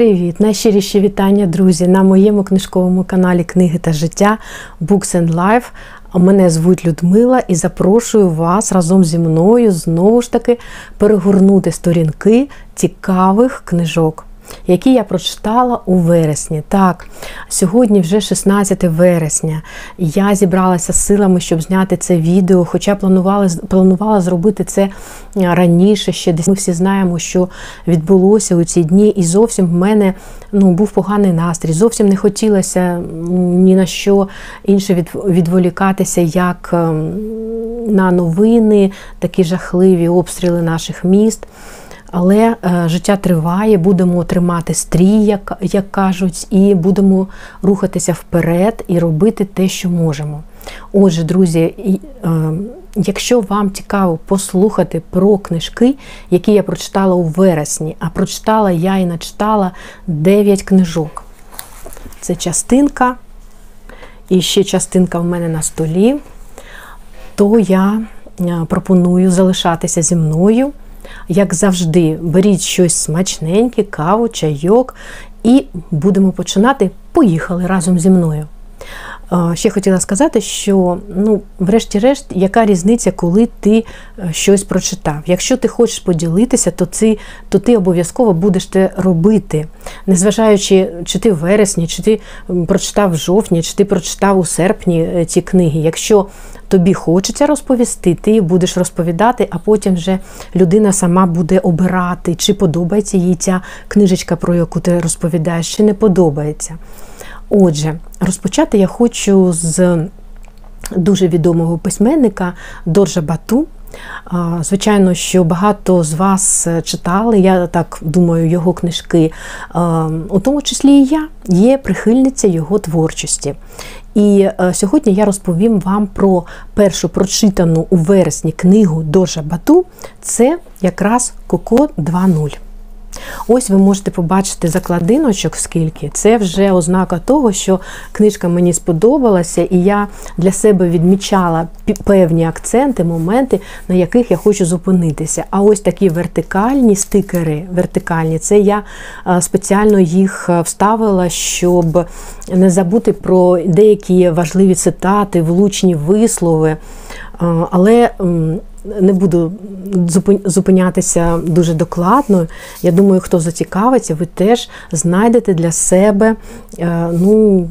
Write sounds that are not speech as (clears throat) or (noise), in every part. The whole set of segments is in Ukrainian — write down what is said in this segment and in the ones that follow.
Привіт! Найщиріші вітання, друзі, на моєму книжковому каналі Книги та життя Books and Life. Мене звуть Людмила і запрошую вас разом зі мною знову ж таки перегорнути сторінки цікавих книжок які я прочитала у вересні. Так, сьогодні вже 16 вересня. Я зібралася силами, щоб зняти це відео, хоча планувала планувала зробити це раніше. Ще десь ми всі знаємо, що відбулося у ці дні, і зовсім в мене ну, був поганий настрій. Зовсім не хотілося ні на що інше відволікатися, як ем, на новини, такі жахливі обстріли наших міст. Але е, життя триває, будемо тримати стрій, як як кажуть, і будемо рухатися вперед і робити те, що можемо. Отже, друзі, е, якщо вам цікаво послухати про книжки, які я прочитала у вересні, а прочитала я і начитала 9 книжок. Це частинка, і ще частинка в мене на столі, то я е, пропоную залишатися зі мною як завжди, беріть щось смачненьке, каву, чайок, і будемо починати. Поїхали разом зі мною. Ще хотіла сказати, що, ну, врешті-решт, яка різниця, коли ти е, щось прочитав. Якщо ти хочеш поділитися, то ти то ти обов'язково будеш це робити. Незважаючи, чи ти в вересні, чи ти прочитав в жовтні, чи ти прочитав у серпні е, ці книги. Якщо тобі хочеться розповісти, ти будеш розповідати, а потім вже людина сама буде обирати, чи подобається їй ця книжечка, про яку ти розповідаєш, чи не подобається. Отже, розпочати я хочу з дуже відомого письменника Доржа Бату. Звичайно, що багато з вас читали, я так думаю, його книжки, у тому числі і я є прихильниця його творчості. І е, сьогодні я розповім вам про першу прочитану у вересні книгу Доржа Бату. Це якраз Коко 2.0. Ось ви можете побачити закладиночок, скільки це вже ознака того, що книжка мені сподобалася, і я для себе відмічала певні акценти, моменти, на яких я хочу зупинитися. А ось такі вертикальні стикери, вертикальні, це я спеціально їх вставила, щоб не забути про деякі важливі цитати, влучні вислови. Але не буду зупинятися дуже докладно. Я думаю, хто зацікавиться, ви теж знайдете для себе е, ну,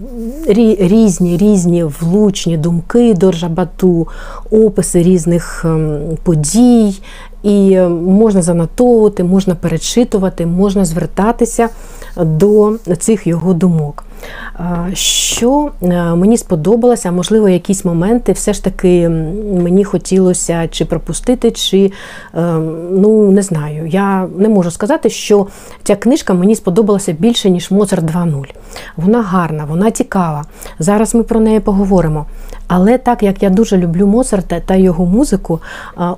різні різні влучні думки до Ржабату, описи різних ем, подій і можна занотовувати, можна перечитувати, можна звертатися до цих його думок. Що е, мені сподобалося, а можливо, якісь моменти все ж таки мені хотілося чи пропустити, чи е, ну не знаю. Я не можу сказати, що ця книжка мені сподобалася більше, ніж Моцарт 2.0. Вона гарна, вона цікава. Зараз ми про неї поговоримо. Але так як я дуже люблю Моцарта та його музику,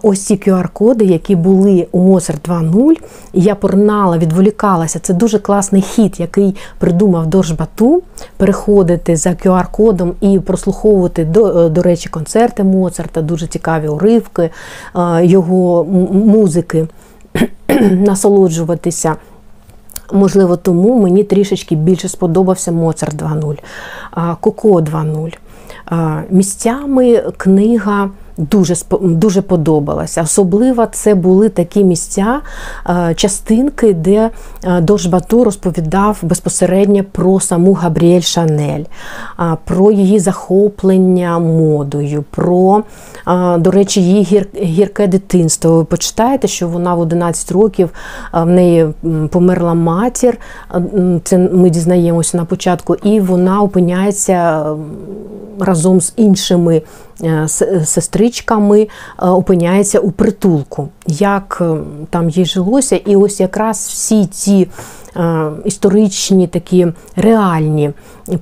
ось ці QR-коди, які були у Моцарт 2.0, я поринала, відволікалася. Це дуже класний хід, який придумав Дорж Бату, переходити за QR-кодом і прослуховувати, до, е, до речі, концерти Моцарта, дуже цікаві уривки його музики, (clears throat) насолоджуватися. Можливо, тому мені трішечки більше сподобався Моцарт 2.0, Коко 2.0. Місцями книга дуже дуже подобалася. Особливо це були такі місця, частинки, де Дожбату розповідав безпосередньо про саму Габріель Шанель, про її захоплення модою, про, до речі, її гірке дитинство. Ви почитаєте, що вона в 11 років в неї померла матір. Це ми дізнаємося на початку, і вона опиняється разом з іншими е, сестричками е, опиняється у притулку, як е, там їй жилося, і ось якраз всі ці історичні такі реальні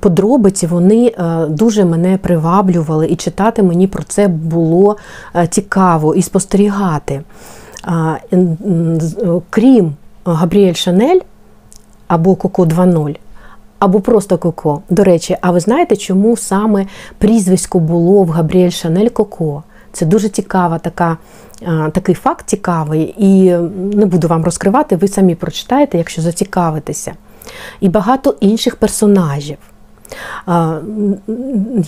подробиці вони дуже мене приваблювали, і читати мені про це було цікаво і спостерігати. Крім Габріель Шанель або Коко 2.0, або просто Коко. До речі, а ви знаєте, чому саме прізвисько було в Габріель Шанель Коко? Це дуже цікава така, такий факт цікавий, і не буду вам розкривати, ви самі прочитаєте, якщо зацікавитеся. І багато інших персонажів.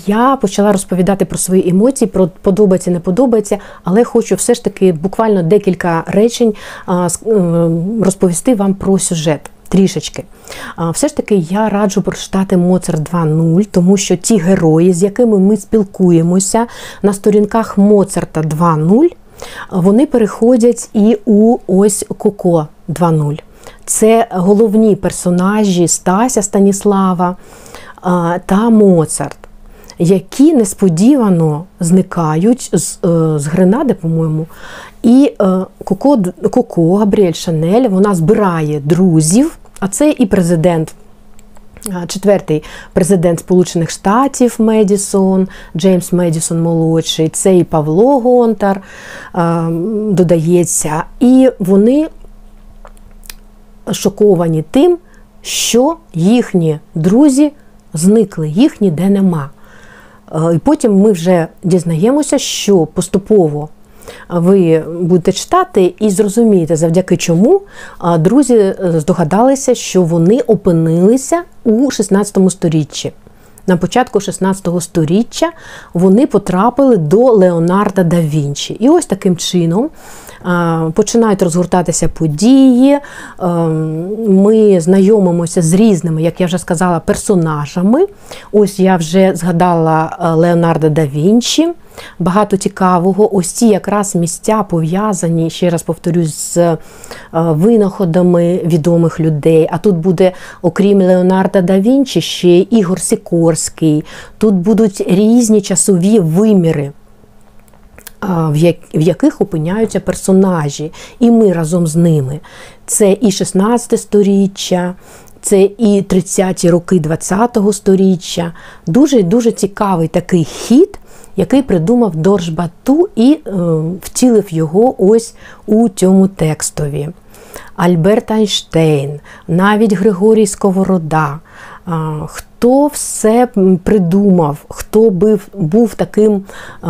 Я почала розповідати про свої емоції, про подобається, не подобається, але хочу все ж таки буквально декілька речень розповісти вам про сюжет трішечки. Все ж таки я раджу прочитати Моцарт 2.0, тому що ті герої, з якими ми спілкуємося на сторінках Моцарта 2.0, вони переходять і у ось Коко 2.0. Це головні персонажі Стася Станіслава та Моцарт. Які несподівано зникають з е, з Гренади, по-моєму, і е, Коко Коко Габріель Шанель вона збирає друзів а це і президент. Четвертий президент Сполучених Штатів Медісон, Джеймс Медісон молодший, це і Павло Гонтар додається. І вони шоковані тим, що їхні друзі зникли, їх ніде нема. І потім ми вже дізнаємося, що поступово ви будете читати і зрозумієте, завдяки чому друзі е, здогадалися, що вони опинилися у 16 сторіччі. На початку 16 століття вони потрапили до Леонарда да Вінчі. І ось таким чином починають розгортатися події. Ми знайомимося з різними, як я вже сказала, персонажами. Ось я вже згадала е, Леонарда да Вінчі. Багато цікавого. Ось ці якраз місця пов'язані, ще раз повторюсь, з е, винаходами відомих людей. А тут буде, окрім Леонарда да Вінчі, ще Ігор Сікорський. Тут будуть різні часові виміри. В яких опиняються персонажі, і ми разом з ними. Це і 16 сторіччя, це і 30-ті роки 20-го сторіччя. Дуже дуже цікавий такий хід, який придумав Дорж Бату і е, втілив його ось у цьому текстові. Альберт Айнштейн, навіть Григорій Сковорода. Хто все придумав, хто був, був таким е,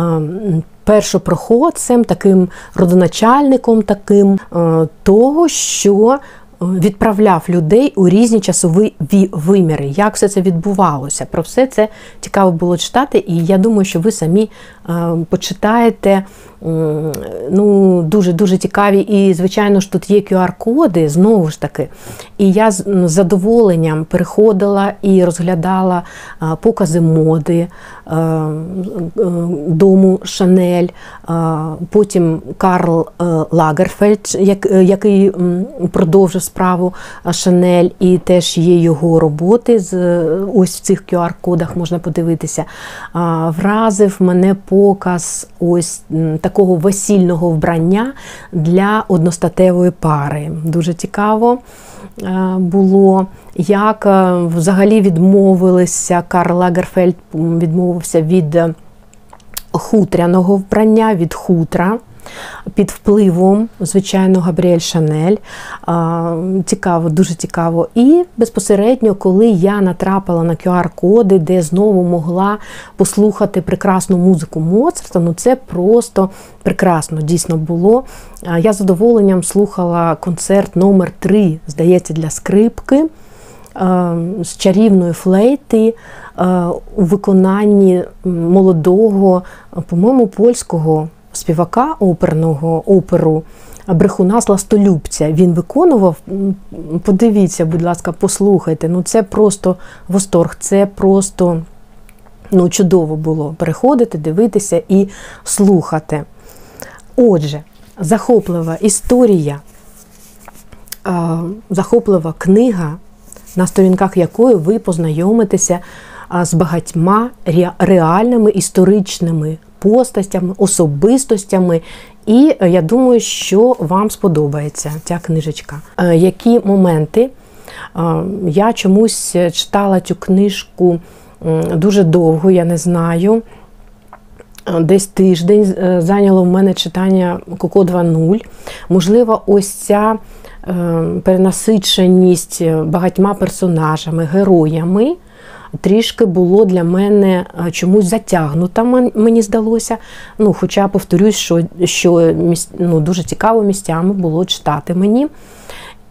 першопроходцем, таким родоначальником, таким е, того, що відправляв людей у різні часові виміри. Як все це відбувалося? Про все це цікаво було читати, і я думаю, що ви самі е, почитаєте ну, дуже-дуже цікаві. І, звичайно ж, тут є QR-коди, знову ж таки. І я з задоволенням переходила і розглядала покази моди дому Шанель, потім Карл Лагерфельд, який продовжив справу Шанель, і теж є його роботи. з Ось в цих QR-кодах можна подивитися. Вразив мене показ ось такого весільного вбрання для одностатевої пари. Дуже цікаво е, було, як е, взагалі відмовилися Карл Лагерфельд відмовився від хутряного вбрання, від хутра під впливом, звичайно, Габріель Шанель. Цікаво, дуже цікаво. І безпосередньо, коли я натрапила на QR-коди, де знову могла послухати прекрасну музику Моцарта, ну це просто прекрасно дійсно було. Я з задоволенням слухала концерт номер 3 здається, для скрипки. З чарівної флейти у виконанні молодого, по-моєму, польського співака оперного оперу брехуна Сластолюбця. Він виконував. Подивіться, будь ласка, послухайте. Ну це просто восторг, це просто ну, чудово було переходити, дивитися і слухати. Отже, захоплива історія, захоплива книга, на сторінках якої ви познайомитеся з багатьма реальними історичними постатями, особистостями. І е, я думаю, що вам сподобається ця книжечка. Е, які моменти? Е, я чомусь читала цю книжку дуже довго, я не знаю. Десь тиждень зайняло в мене читання Коко 2.0. Можливо, ось ця перенасиченість багатьма персонажами, героями трішки було для мене е, чомусь затягнута, мені здалося. Ну, Хоча, повторюсь, що що ну, дуже цікаво місцями було читати мені.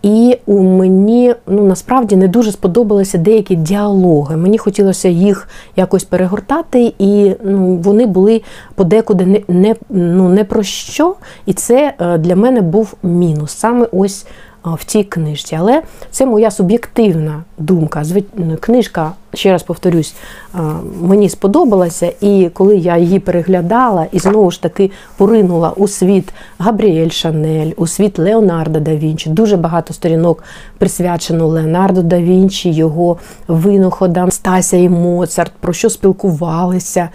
І у мені ну, насправді не дуже сподобалися деякі діалоги. Мені хотілося їх якось перегортати, і ну, вони були подекуди не не, ну, не про що. І це е, для мене був мінус. Саме ось в цій книжці. Але це моя суб'єктивна думка. Книжка, ще раз повторюсь, мені сподобалася, і коли я її переглядала і знову ж таки поринула у світ Габріель Шанель, у світ Леонардо да Вінчі, дуже багато сторінок присвячено Леонардо да Вінчі, його винаходам, Стася і Моцарт, про що спілкувалися.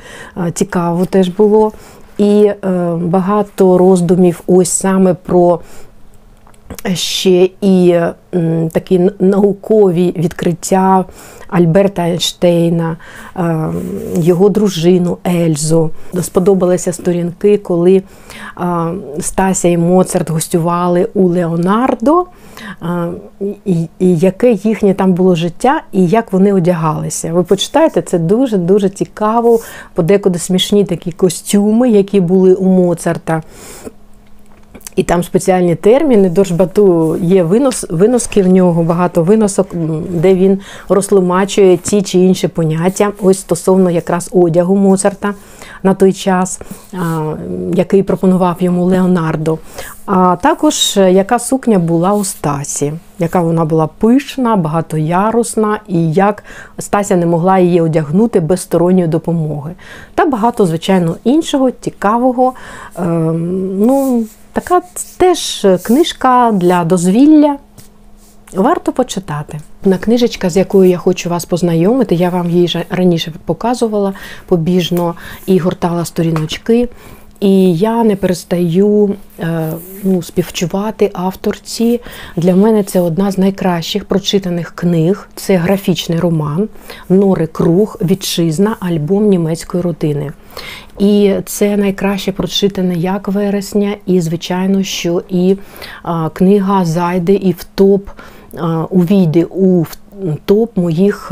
Цікаво теж було. І е, багато роздумів ось саме про ще і такі наукові відкриття Альберта Ейнштейна, е, його дружину Ельзу. Сподобалися сторінки, коли е, Стася і Моцарт гостювали у Леонардо, е, і яке їхнє там було життя, і як вони одягалися. Ви почитаєте, це дуже-дуже цікаво, подекуди смішні такі костюми, які були у Моцарта. І там спеціальні терміни. До жбату є винос, виноски в нього, багато виносок, де він розтлумачує ті чи інші поняття, ось стосовно якраз одягу Моцарта на той час, який пропонував йому Леонардо. А також е, яка сукня була у Стасі, яка вона була пишна, багатоярусна, і як Стася не могла її одягнути без сторонньої допомоги. Та багато, звичайно, іншого, цікавого. Ем, ну, Така теж книжка для дозвілля. Варто почитати. На книжечка, з якою я хочу вас познайомити, я вам її раніше показувала побіжно і гортала сторіночки. І я не перестаю е, ну, співчувати авторці. Для мене це одна з найкращих прочитаних книг. Це графічний роман Нори Круг, Вітчизна, альбом німецької родини. І це найкраще прочитане як вересня, і, звичайно, що і книга зайде і в топ увійде у топ моїх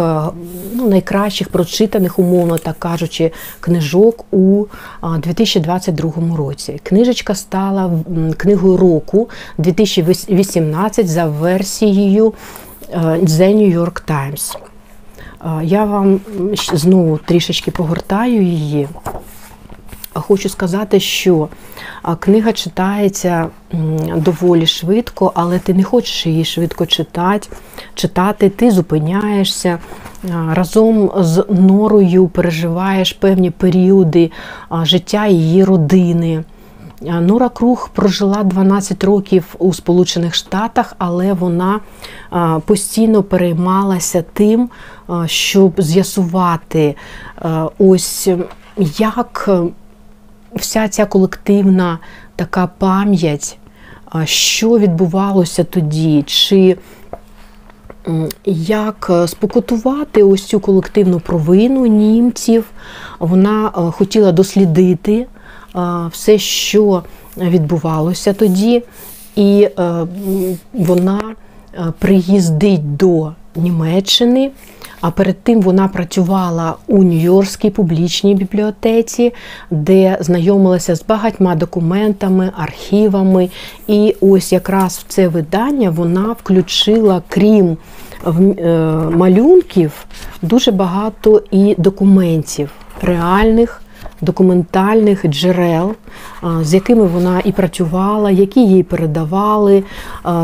ну, найкращих прочитаних, умовно так кажучи, книжок у 2022 році. Книжечка стала книгою року 2018 за версією The New York Times. Я вам знову трішечки погортаю її. Хочу сказати, що книга читається доволі швидко, але ти не хочеш її швидко читати, читати, ти зупиняєшся. Разом з Норою переживаєш певні періоди життя її родини. Нора Круг прожила 12 років у Сполучених Штатах, але вона постійно переймалася тим, щоб з'ясувати, ось як вся ця колективна така пам'ять, що відбувалося тоді, чи як спокутувати ось цю колективну провину німців, вона хотіла дослідити все, що відбувалося тоді, і е, вона е, приїздить до Німеччини. А перед тим вона працювала у Нью-Йоркській публічній бібліотеці, де знайомилася з багатьма документами, архівами. І ось якраз в це видання вона включила, крім е, малюнків, дуже багато і документів реальних документальних джерел, з якими вона і працювала, які їй передавали,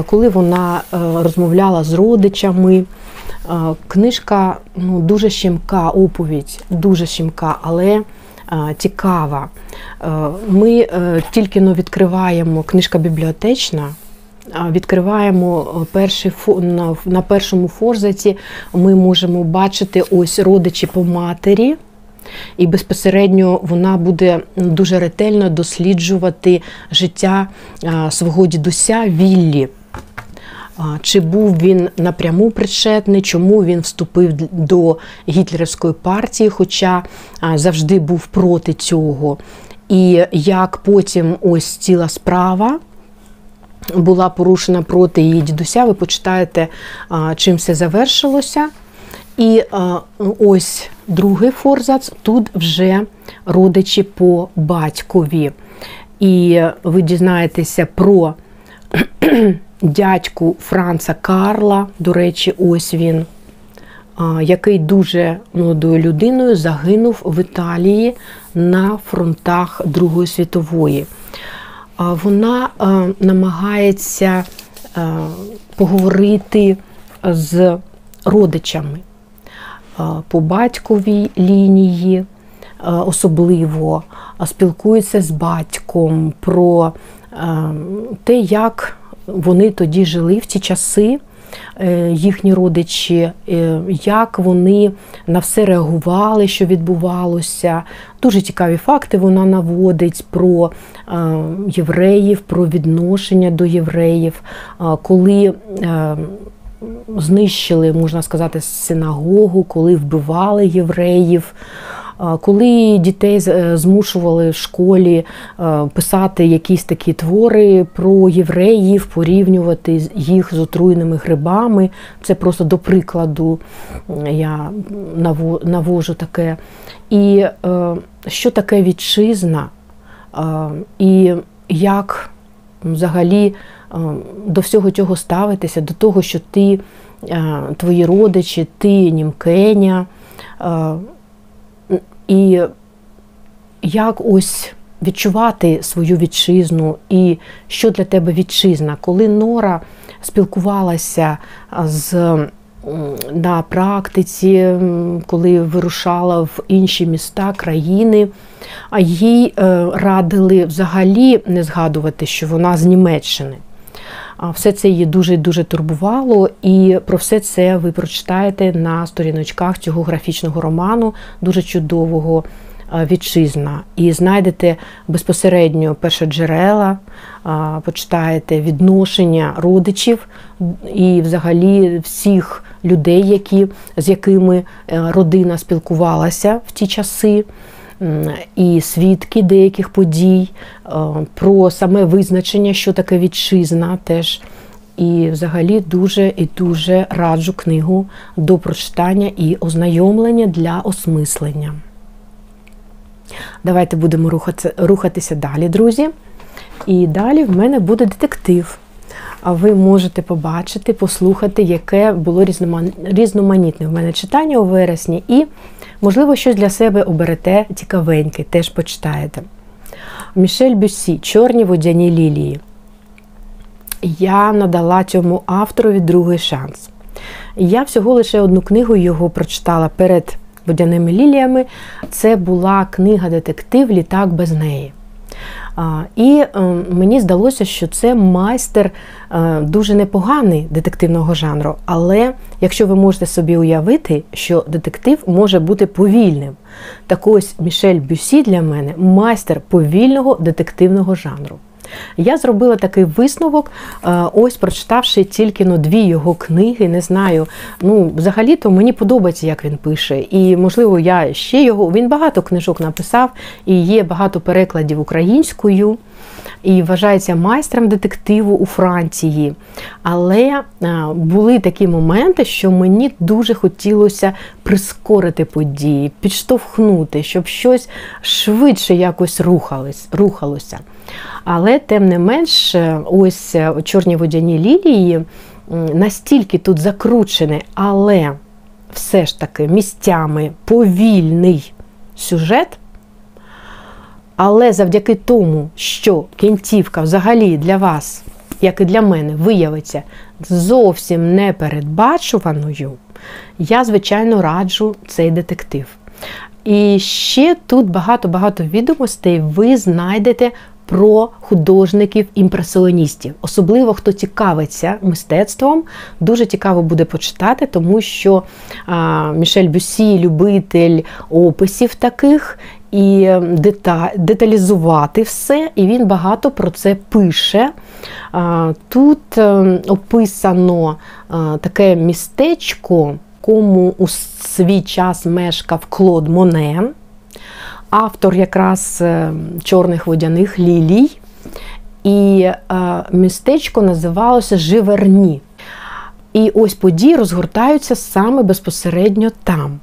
коли вона е, розмовляла з родичами. Книжка ну, дуже щемка, оповідь, дуже щемка, але цікава. Е, ми е, тільки но відкриваємо книжка бібліотечна. Відкриваємо перший на першому форзаці. Ми можемо бачити ось родичі по матері. І безпосередньо вона буде дуже ретельно досліджувати життя свого дідуся Віллі. Чи був він напряму причетний, чому він вступив до гітлерівської партії, хоча завжди був проти цього. І як потім ось ціла справа була порушена проти її дідуся, ви почитаєте, чим все завершилося. І ось другий форзац тут вже родичі по батькові. І ви дізнаєтеся про дядьку Франца Карла, до речі, ось він, який дуже молодою людиною загинув в Італії на фронтах Другої світової. Вона намагається поговорити з родичами по батьковій лінії, особливо спілкується з батьком про те, як вони тоді жили в ті часи. Е, їхні родичі, е, як вони на все реагували, що відбувалося. Дуже цікаві факти вона наводить про євреїв, про відношення до євреїв, коли знищили, можна сказати, синагогу, коли вбивали євреїв. Коли дітей е, змушували в школі е, писати якісь такі твори про євреїв, порівнювати їх з отруєними грибами, це просто до прикладу я навожу таке. І е, що таке вітчизна, і як взагалі до всього цього ставитися, до того, що ти, твої родичі, ти німкеня. І як ось відчувати свою вітчизну, і що для тебе вітчизна, коли Нора спілкувалася з на практиці, коли вирушала в інші міста, країни, а їй е, радили взагалі не згадувати, що вона з Німеччини. Все це її дуже дуже турбувало, і про все це ви прочитаєте на сторіночках цього графічного роману, дуже чудового вітчизна. І знайдете безпосередньо першоджерела, почитаєте відношення родичів і взагалі всіх людей, які, з якими е, родина спілкувалася в ті часи і свідки деяких подій, е, про саме визначення, що таке вітчизна теж. І взагалі дуже і дуже раджу книгу до прочитання і ознайомлення для осмислення. Давайте будемо рухатися далі, друзі. І далі в мене буде детектив. А ви можете побачити, послухати, яке було різноманітне в мене читання у вересні. І Можливо, щось для себе оберете цікавеньке, теж почитаєте. Мішель Бюссі Чорні водяні лілії. Я надала цьому авторові другий шанс. Я всього лише одну книгу його прочитала перед водяними ліліями. Це була книга детектив Літак без неї. І е, мені здалося, що це майстер е, дуже непоганий детективного жанру. Але якщо ви можете собі уявити, що детектив може бути повільним, так ось Мішель Бюсі для мене майстер повільного детективного жанру. Я зробила такий висновок, е, ось прочитавши тільки ну, дві його книги, не знаю. Ну, взагалі-то мені подобається, як він пише. І, можливо, я ще його. Він багато книжок написав, і є багато перекладів українською. І вважається майстром детективу у Франції. Але е, були такі моменти, що мені дуже хотілося прискорити події, підштовхнути, щоб щось швидше якось рухалось, рухалося. Але, тим не менш, ось е, чорні водяні лілії настільки тут закручені, але все ж таки місцями повільний сюжет. Але завдяки тому, що кінцівка взагалі для вас, як і для мене, виявиться зовсім непередбачуваною, я, звичайно, раджу цей детектив. І ще тут багато-багато відомостей ви знайдете про художників-імпресіоністів. Особливо, хто цікавиться мистецтвом, дуже цікаво буде почитати, тому що а, Мішель Бюсі любитель описів таких. І деталізувати все, і він багато про це пише. Тут ем, описано таке містечко, кому у свій час мешкав Клод Монен автор якраз е, чорних водяних лілій. І е, містечко називалося Живерні. І ось події розгортаються саме безпосередньо там.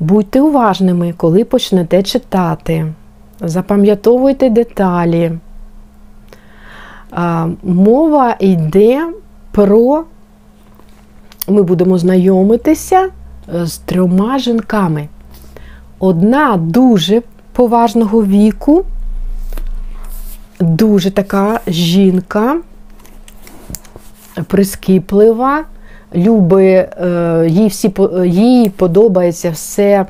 Будьте уважними, коли почнете читати. Запам'ятовуйте деталі. Мова йде про, ми будемо знайомитися е, з трьома жінками одна дуже поважного віку, дуже така жінка, прискіплива, любить, е, їй всі їй подобається все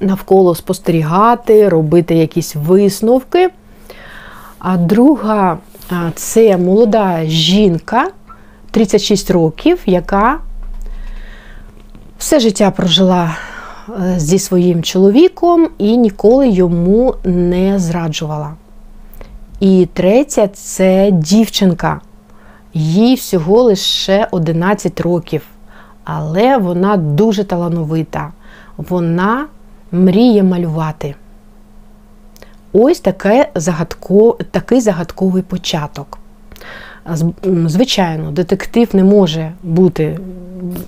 навколо спостерігати, робити якісь висновки. А друга це молода жінка 36 років, яка все життя прожила зі своїм чоловіком і ніколи йому не зраджувала. І третя це дівчинка. Їй всього лише 11 років. Але вона дуже талановита. Вона мріє малювати. Ось таке загадко, такий загадковий початок. Звичайно, детектив не може бути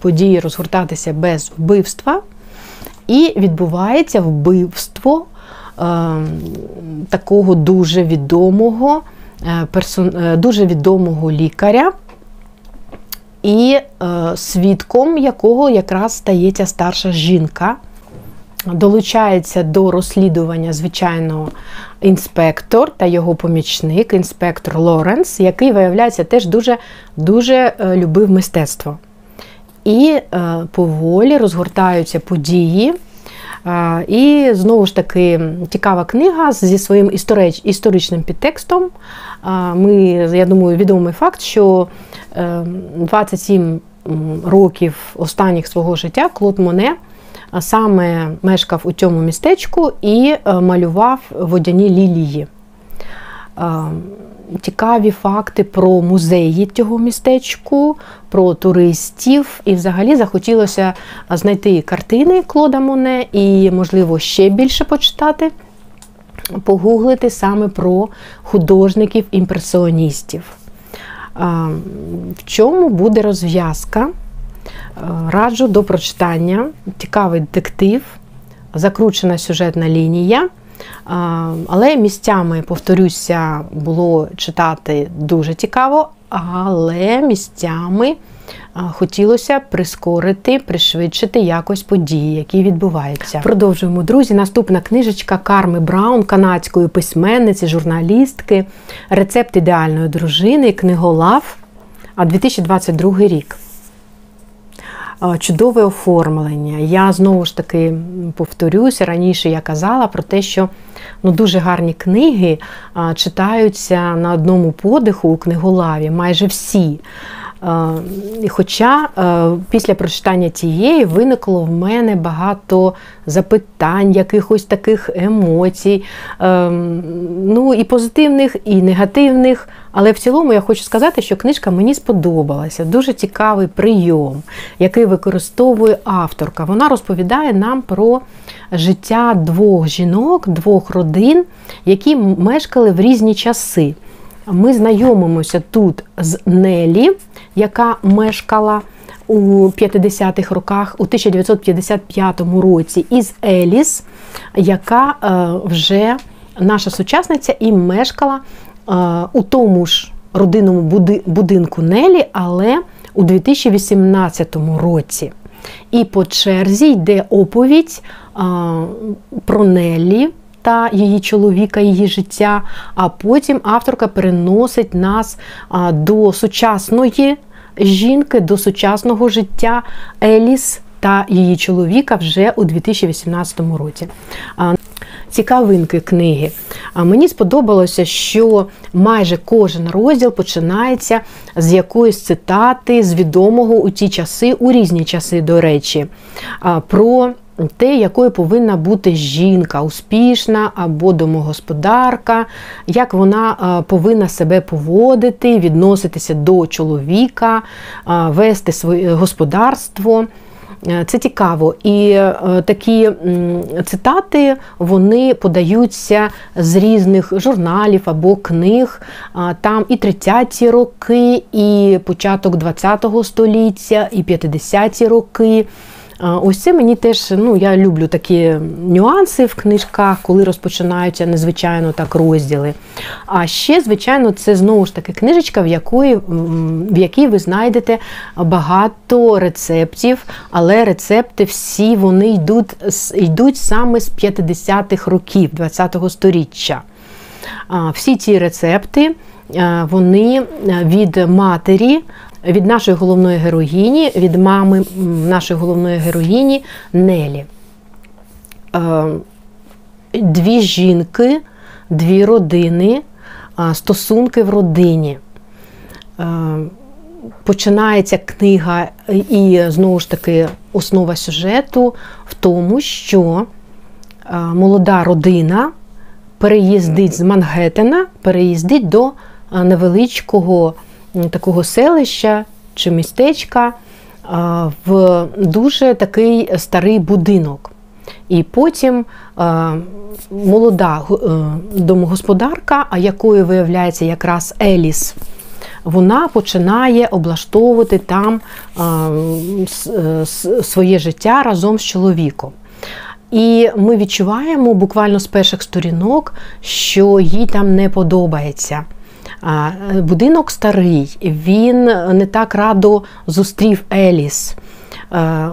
події розгортатися без вбивства. І відбувається вбивство е, такого дуже відомого, е, персон, е, дуже відомого лікаря, і е, свідком якого якраз стається старша жінка. Долучається до розслідування, звичайно, інспектор та його помічник, інспектор Лоренс, який, виявляється, теж дуже дуже е, любив мистецтво. І е, поволі розгортаються події. Е, і знову ж таки цікава книга зі своїм історичним підтекстом. Е, ми, я думаю, відомий факт, що е, 27 років останніх свого життя Клод Моне саме мешкав у цьому містечку і малював водяні лілії. Цікаві факти про музеї цього містечку, про туристів. І взагалі захотілося знайти картини Клода Моне і, можливо, ще більше почитати, погуглити саме про художників-імпресіоністів. В чому буде розв'язка? Раджу до прочитання, цікавий детектив, закручена сюжетна лінія. Але місцями, повторюся, було читати дуже цікаво, але місцями хотілося прискорити, пришвидшити якось події, які відбуваються. Продовжуємо, друзі. Наступна книжечка Карми Браун, канадської письменниці, журналістки, рецепт ідеальної дружини, книголав, 2022 рік. Чудове оформлення. Я знову ж таки повторюся, раніше я казала про те, що ну, дуже гарні книги читаються на одному подиху у книголаві, майже всі. Хоча після прочитання тієї виникло в мене багато запитань, якихось таких емоцій, ем, ну і позитивних, і негативних. Але в цілому я хочу сказати, що книжка мені сподобалася. Дуже цікавий прийом, який використовує авторка. Вона розповідає нам про життя двох жінок, двох родин, які мешкали в різні часи. Ми знайомимося тут з Нелі, яка мешкала у 50-х роках, у 1955 році, із Еліс, яка е, вже наша сучасниця і мешкала у тому ж родинному будинку Нелі, але у 2018 році. І по черзі йде оповідь про Неллі, та її чоловіка, її життя, а потім авторка переносить нас до сучасної жінки, до сучасного життя Еліс та її чоловіка вже у 2018 році. Цікавинки книги. А Мені сподобалося, що майже кожен розділ починається з якоїсь цитати з відомого у ті часи, у різні часи, до речі, про те, якою повинна бути жінка, успішна або домогосподарка, як вона е, повинна себе поводити, відноситися до чоловіка, е, вести своє господарство. Е, це цікаво. І такі цитати вони подаються з різних журналів або книг. Там і 30-ті роки, і початок 20-го століття, і 50-ті роки. Ось це мені теж ну я люблю такі нюанси в книжках, коли розпочинаються незвичайно так розділи. А ще, звичайно, це знову ж таки книжечка, в якої, в якій ви знайдете багато рецептів, але рецепти всі вони йдуть, йдуть саме з 50-х років ХХ століття. Всі ці рецепти вони від матері від нашої головної героїні, від мами нашої головної героїні Нелі. Е, дві жінки, дві родини, стосунки в родині. Е, починається книга, і знову ж таки основа сюжету в тому, що е, молода родина переїздить з Мангеттена, переїздить до невеличкого такого селища чи містечка в дуже такий старий будинок. І потім молода е, домогосподарка, а якою виявляється якраз Еліс, вона починає облаштовувати там е, своє життя разом з чоловіком. І ми відчуваємо буквально з перших сторінок, що їй там не подобається. Будинок старий, він не так радо зустрів Еліс.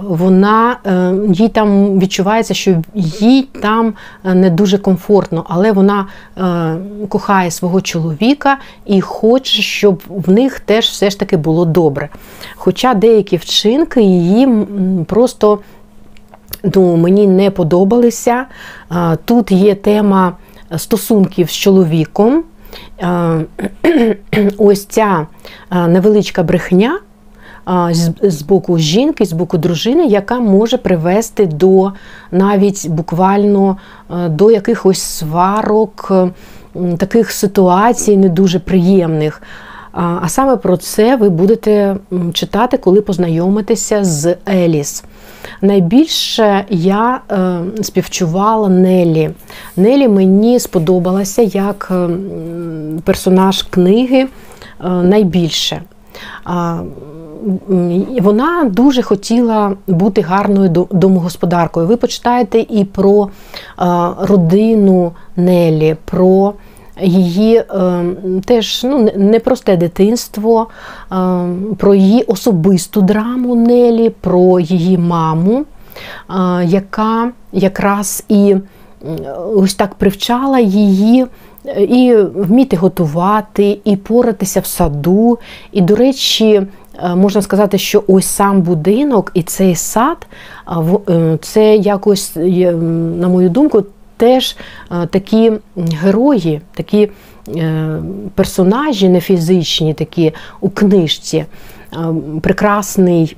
Вона е, їй там відчувається, що їй там е, не дуже комфортно, але вона е, кохає свого чоловіка і хоче, щоб в них теж все ж таки було добре. Хоча деякі вчинки її просто ну, мені не подобалися. Тут є тема стосунків з чоловіком. (clears throat) ось ця невеличка брехня з боку жінки, з боку дружини, яка може привести до навіть буквально до якихось сварок, таких ситуацій не дуже приємних. А саме про це ви будете читати, коли познайомитеся з Еліс. Найбільше я е, співчувала Нелі. Нелі мені сподобалася як е, персонаж книги е, найбільше. Вона дуже хотіла бути гарною домогосподаркою. Ви почитаєте і про родину Нелі, про її е, теж ну, непросте дитинство, е, про її особисту драму Нелі, про її маму, е, яка якраз і ось так привчала її. І вміти готувати, і поратися в саду. І, до речі, можна сказати, що ось сам будинок і цей сад, це якось, на мою думку, теж е, такі герої, такі е, персонажі не фізичні, такі у книжці. Е, прекрасний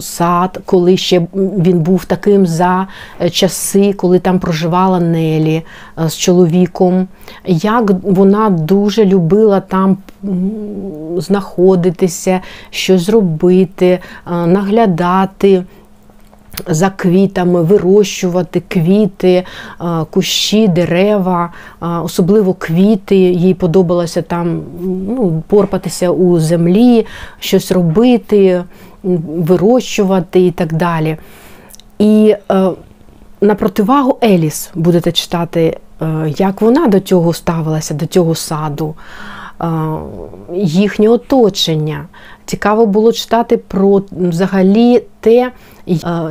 сад, коли ще він був таким за часи, коли там проживала Нелі з чоловіком, як вона дуже любила там знаходитися, щось робити, наглядати за квітами, вирощувати квіти, е, кущі, дерева, е, особливо квіти. Їй подобалося там ну, порпатися у землі, щось робити, вирощувати і так далі. І е, на противагу Еліс будете читати, як вона до цього ставилася, до цього саду, їхнє оточення. Цікаво було читати про взагалі те,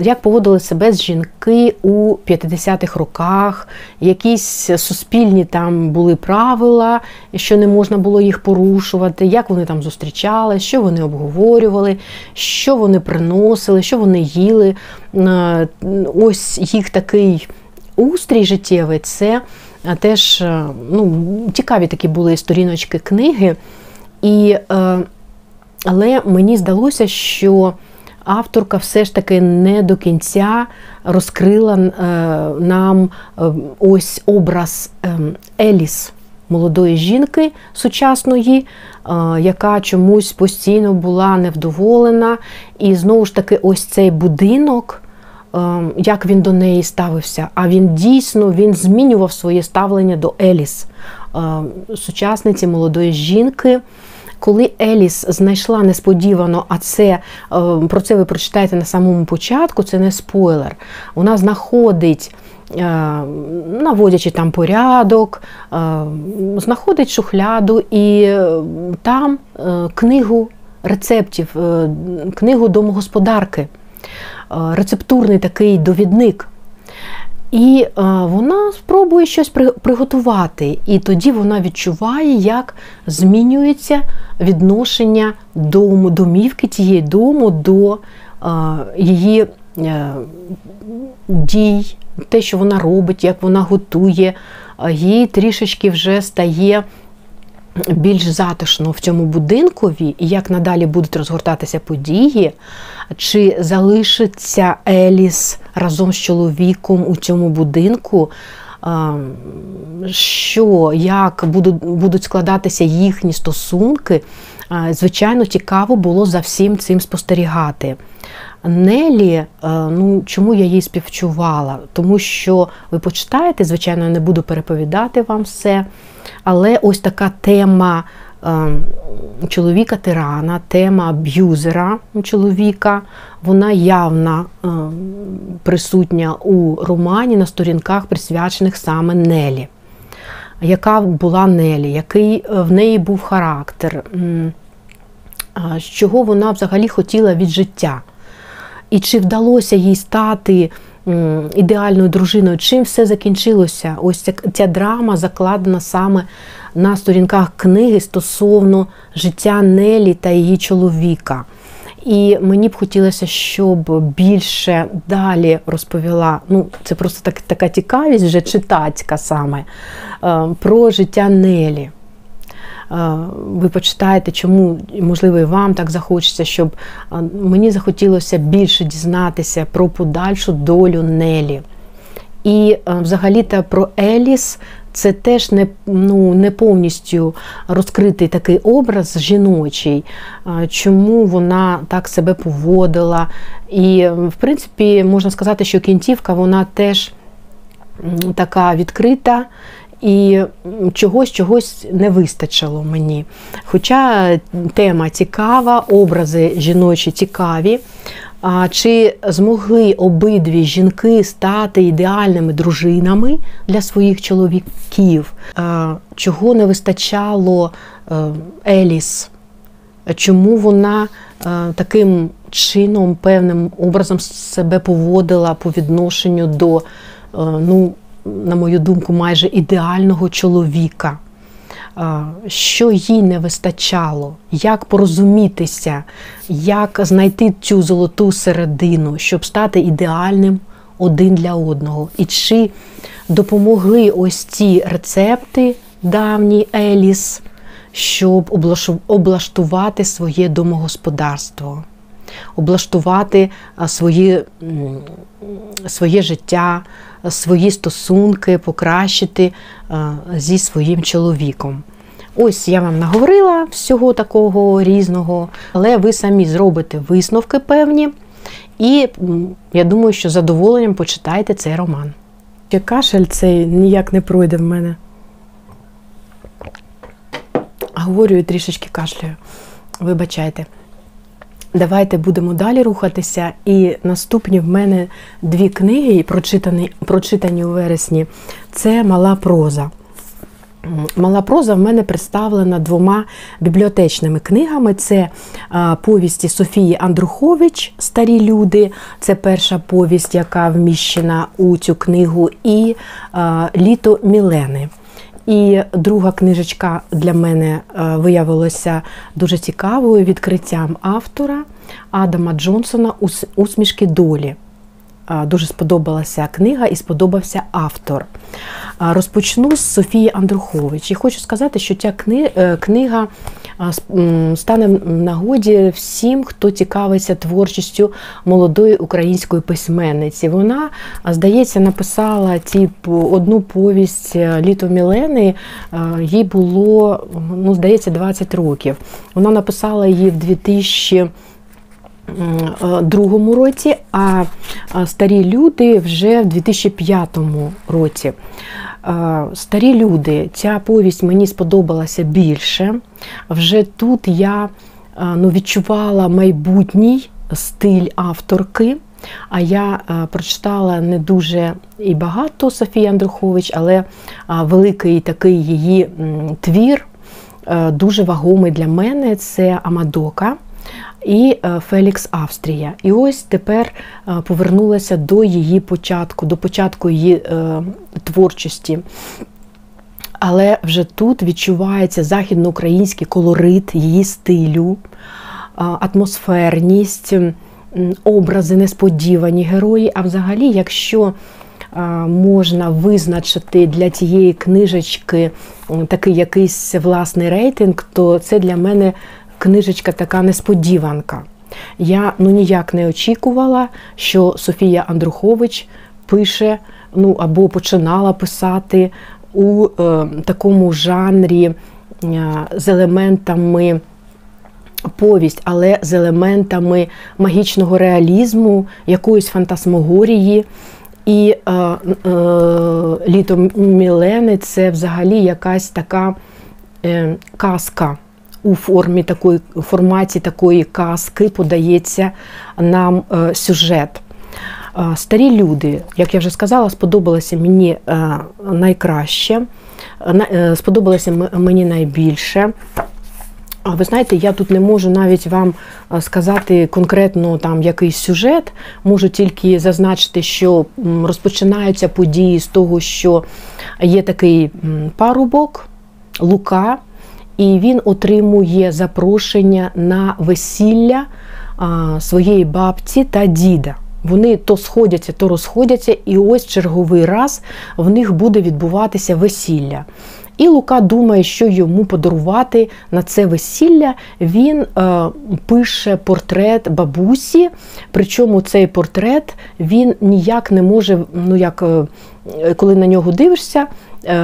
як поводили себе з жінки у 50-х роках, якісь суспільні там були правила, що не можна було їх порушувати, як вони там зустрічали, що вони обговорювали, що вони приносили, що вони їли. Ось їх такий устрій життєвий це теж ну, цікаві такі були сторіночки книги. І, Але мені здалося, що авторка все ж таки не до кінця розкрила е, нам е, ось образ е, Еліс. Молодої жінки сучасної, яка чомусь постійно була невдоволена. І знову ж таки, ось цей будинок, як він до неї ставився. А він дійсно він змінював своє ставлення до Еліс, сучасниці молодої жінки. Коли Еліс знайшла несподівано, а це е, про це ви прочитаєте на самому початку, це не спойлер. Вона знаходить. Е, наводячи там порядок, е, знаходить шухляду і там книгу рецептів, книгу домогосподарки, рецептурний такий довідник. І е, вона спробує щось приготувати, і тоді вона відчуває, як змінюється відношення дому, домівки тієї дому до е, її е, дій, те, що вона робить, як вона готує, їй трішечки вже стає більш затишно в цьому будинкові, і як надалі будуть розгортатися події, чи залишиться Еліс разом з чоловіком у цьому будинку, що, як будуть, складатися їхні стосунки, звичайно, цікаво було за всім цим спостерігати. Нелі, ну чому я її співчувала? Тому що ви почитаєте, звичайно, я не буду переповідати вам все. Але ось така тема ем, чоловіка-тирана, тема аб'юзера чоловіка, вона явно ем, присутня у романі на сторінках, присвячених саме Нелі. Яка була Нелі, який е, в неї був характер, чого вона взагалі хотіла від життя? І чи вдалося їй стати ідеальною дружиною, чим все закінчилося? Ось ця, ця драма закладена саме на сторінках книги стосовно життя Нелі та її чоловіка. І мені б хотілося, щоб більше далі розповіла. Ну, це просто так, така цікавість вже читацька саме е, про життя Нелі. Ви почитаєте, чому, можливо, і вам так захочеться, щоб мені захотілося більше дізнатися про подальшу долю Нелі. І взагалі-то про Еліс це теж не ну, не повністю розкритий такий образ жіночий, чому вона так себе поводила. І, в принципі, можна сказати, що кінцівка вона теж така відкрита і чогось чогось не вистачило мені. Хоча тема цікава, образи жіночі цікаві, А чи змогли обидві жінки стати ідеальними дружинами для своїх чоловіків? А, чого не вистачало е, Еліс? Чому вона е, таким чином, певним образом себе поводила по відношенню до, е, ну, на мою думку, майже ідеального чоловіка? що їй не вистачало, як порозумітися, як знайти цю золоту середину, щоб стати ідеальним один для одного. І чи допомогли ось ці рецепти давні Еліс, щоб облаштувати своє домогосподарство, облаштувати своє, своє життя, свої стосунки, покращити зі своїм чоловіком. Ось я вам наговорила всього такого різного, але ви самі зробите висновки певні. І я думаю, що з задоволенням почитайте цей роман. Кашель цей ніяк не пройде в мене. Говорю і трішечки кашляю. Вибачайте. Давайте будемо далі рухатися. І наступні в мене дві книги, прочитані, прочитані у вересні, це мала проза. Мала проза в мене представлена двома бібліотечними книгами. Це повісті Софії Андрухович Старі люди. Це перша повість, яка вміщена у цю книгу, і Літо Мілени. І друга книжечка для мене виявилася дуже цікавою відкриттям автора Адама Джонсона Усмішки долі. Дуже сподобалася книга і сподобався автор. Розпочну з Софії Андрухович. І хочу сказати, що ця е, книга стане в нагоді всім, хто цікавиться творчістю молодої української письменниці. Вона, здається, написала ці одну повість е, Літо Мілени. Їй було, ну, здається, 20 років. Вона написала її в 2000 другому році, а старі люди вже в 2005 році. Старі люди, ця повість мені сподобалася більше. Вже тут я ну, відчувала майбутній стиль авторки. А я прочитала не дуже і багато Софії Андрухович, але великий такий її твір, дуже вагомий для мене це Амадока і е, Фелікс Австрія. І ось тепер е, повернулася до її початку, до початку її е, творчості. Але вже тут відчувається західноукраїнський колорит її стилю, атмосферність, образи несподівані герої. А взагалі, якщо можна визначити для цієї книжечки такий якийсь власний рейтинг, то це для мене книжечка така несподіванка. Я ну ніяк не очікувала, що Софія Андрухович пише ну або починала писати у е, такому жанрі е, з елементами повість, але з елементами магічного реалізму, якоїсь фантасмогорії. І е, е, літо Мілени це взагалі якась така е, казка у формі такої форматі такої казки подається нам е, сюжет. Е, старі люди, як я вже сказала, сподобалося мені е, найкраще, сподобалося мені найбільше. Ви знаєте, я тут не можу навіть вам сказати конкретно там якийсь сюжет, можу тільки зазначити, що розпочинаються події з того, що є такий парубок, Лука, і він отримує запрошення на весілля своєї бабці та діда. Вони то сходяться, то розходяться, і ось черговий раз в них буде відбуватися весілля. І Лука думає, що йому подарувати на це весілля. Він е, пише портрет бабусі, причому цей портрет він ніяк не може, ну як е, коли на нього дивишся,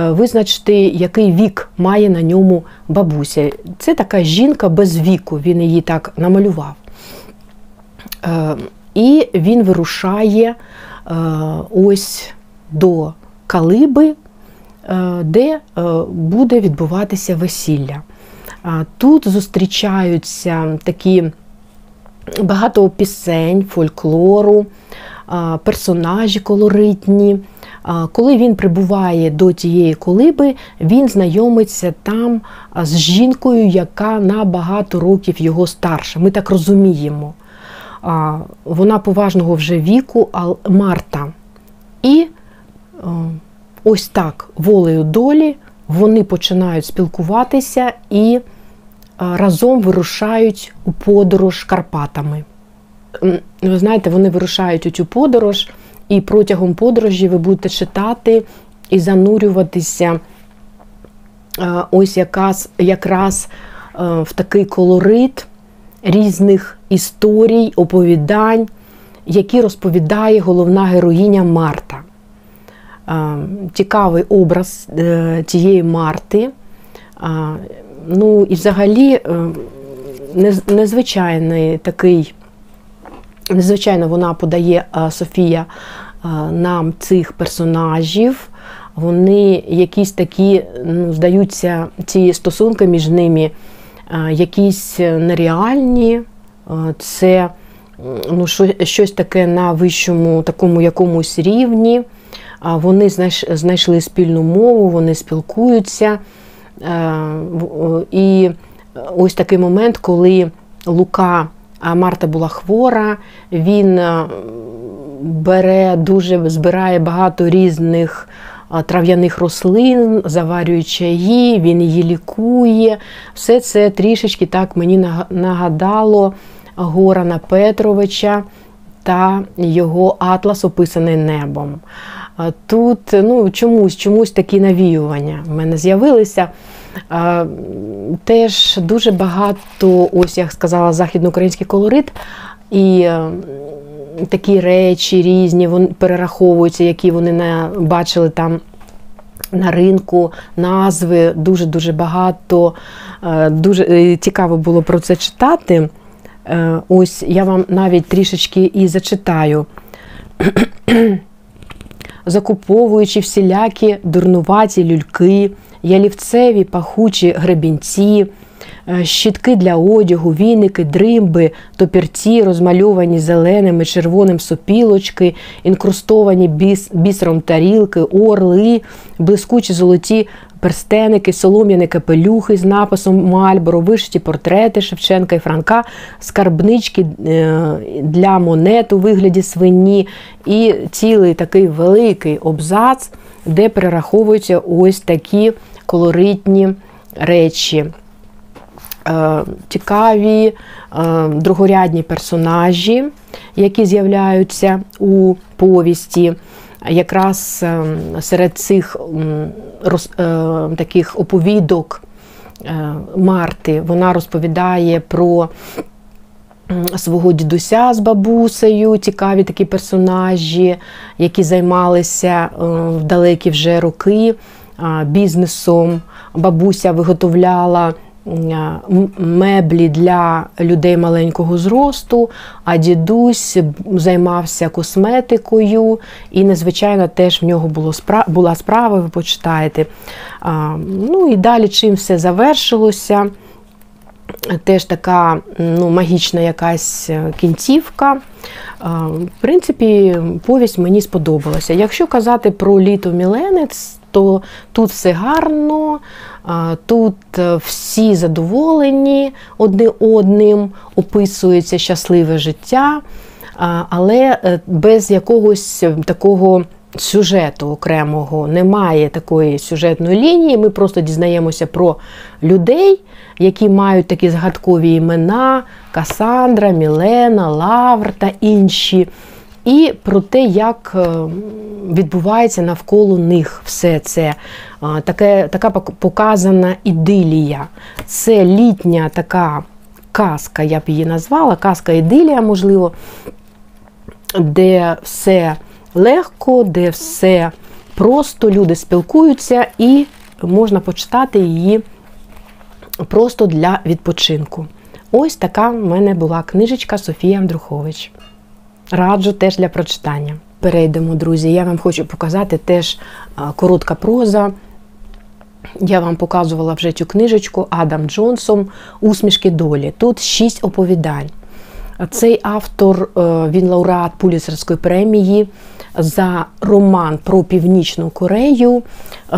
визначити, який вік має на ньому бабуся. Це така жінка без віку, він її так намалював. Е, і він вирушає е, ось до Калиби, де буде відбуватися весілля. Тут зустрічаються такі багато пісень, фольклору, персонажі колоритні. Коли він прибуває до тієї колиби, він знайомиться там з жінкою, яка на багато років його старша. Ми так розуміємо. Вона поважного вже віку, Марта. І ось так, волею долі, вони починають спілкуватися і разом вирушають у подорож Карпатами. Ви знаєте, вони вирушають у цю подорож, і протягом подорожі ви будете читати і занурюватися ось якраз, якраз в такий колорит різних історій, оповідань, які розповідає головна героїня Марта. Цікавий образ е, цієї Марти. Ну і взагалі е, незвичайний такий, незвичайно вона подає Софія нам цих персонажів. Вони якісь такі, ну, здаються, ці стосунки між ними якісь нереальні. Це ну, щось таке на вищому такому якомусь рівні. Вони знайшли спільну мову, вони спілкуються. І ось такий момент, коли Лука, Марта була хвора, він бере дуже збирає багато різних трав'яних рослин, заварює чаї, він її лікує. Все це трішечки так мені нагадало Горана Петровича та його атлас, описаний небом. Тут ну, чомусь чомусь такі навіювання в мене з'явилися. Теж дуже багато, ось як сказала, західноукраїнський колорит. І такі речі різні вони перераховуються, які вони бачили там. На ринку назви дуже-дуже багато. Е, дуже е, цікаво було про це читати. Е, ось я вам навіть трішечки і зачитаю. Закуповуючи всілякі дурнуваті люльки, ялівцеві пахучі гребінці. Е, щітки для одягу, віники, дримби, топірці, розмальовані зеленими, червоним сопілочки, інкрустовані біс, бісером тарілки, орли, блискучі золоті перстеники, солом'яні капелюхи з написом Мальборо, вишиті портрети Шевченка і Франка, скарбнички е, для монет у вигляді свині і цілий такий великий обзац, де перераховуються ось такі колоритні речі. Е, цікаві е, другорядні персонажі, які з'являються у повісті. Якраз е, серед цих таких оповідок Марти вона розповідає про свого дідуся з бабусею, цікаві такі персонажі, які займалися в далекі вже роки бізнесом. Бабуся виготовляла меблі для людей маленького зросту, а дідусь займався косметикою, і, незвичайно, теж в нього було була справа, ви почитаєте. Ну і далі чим все завершилося. Теж така ну, магічна якась е, кінцівка. В принципі, повість мені сподобалася. Якщо казати про літо Міленець, то тут все гарно, тут е, всі задоволені одне одним, описується щасливе життя, але е, без якогось такого. Сюжету окремого немає такої сюжетної лінії. Ми просто дізнаємося про людей, які мають такі згадкові імена: Касандра, Мілена, Лавр та інші і про те, як е, відбувається навколо них все це. Таке, Така показана ідилія. Це літня така казка, я б її назвала, казка ідилія, можливо, де все легко, де все просто, люди спілкуються, і можна почитати її просто для відпочинку. Ось така в мене була книжечка Софія Андрухович. Раджу теж для прочитання. Перейдемо, друзі. Я вам хочу показати теж коротка проза. Я вам показувала вже цю книжечку Адам Джонсон Усмішки долі. Тут шість оповідань. Цей автор, е, він лауреат Пуліцерської премії за роман про Північну Корею,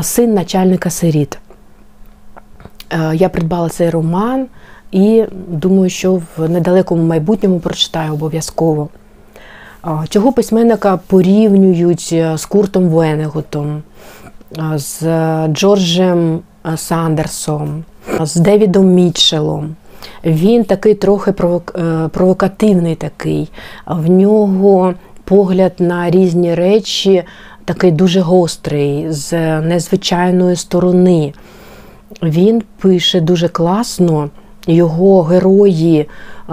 син начальника Сиріт. Я придбала цей роман і думаю, що в недалекому майбутньому прочитаю обов'язково. Цього письменника порівнюють з Куртом Венегутом, з Джорджем Сандерсом, з Девідом Мітчелом. Він такий трохи е, провокативний такий. В нього погляд на різні речі такий дуже гострий, з незвичайної сторони. Він пише дуже класно, його герої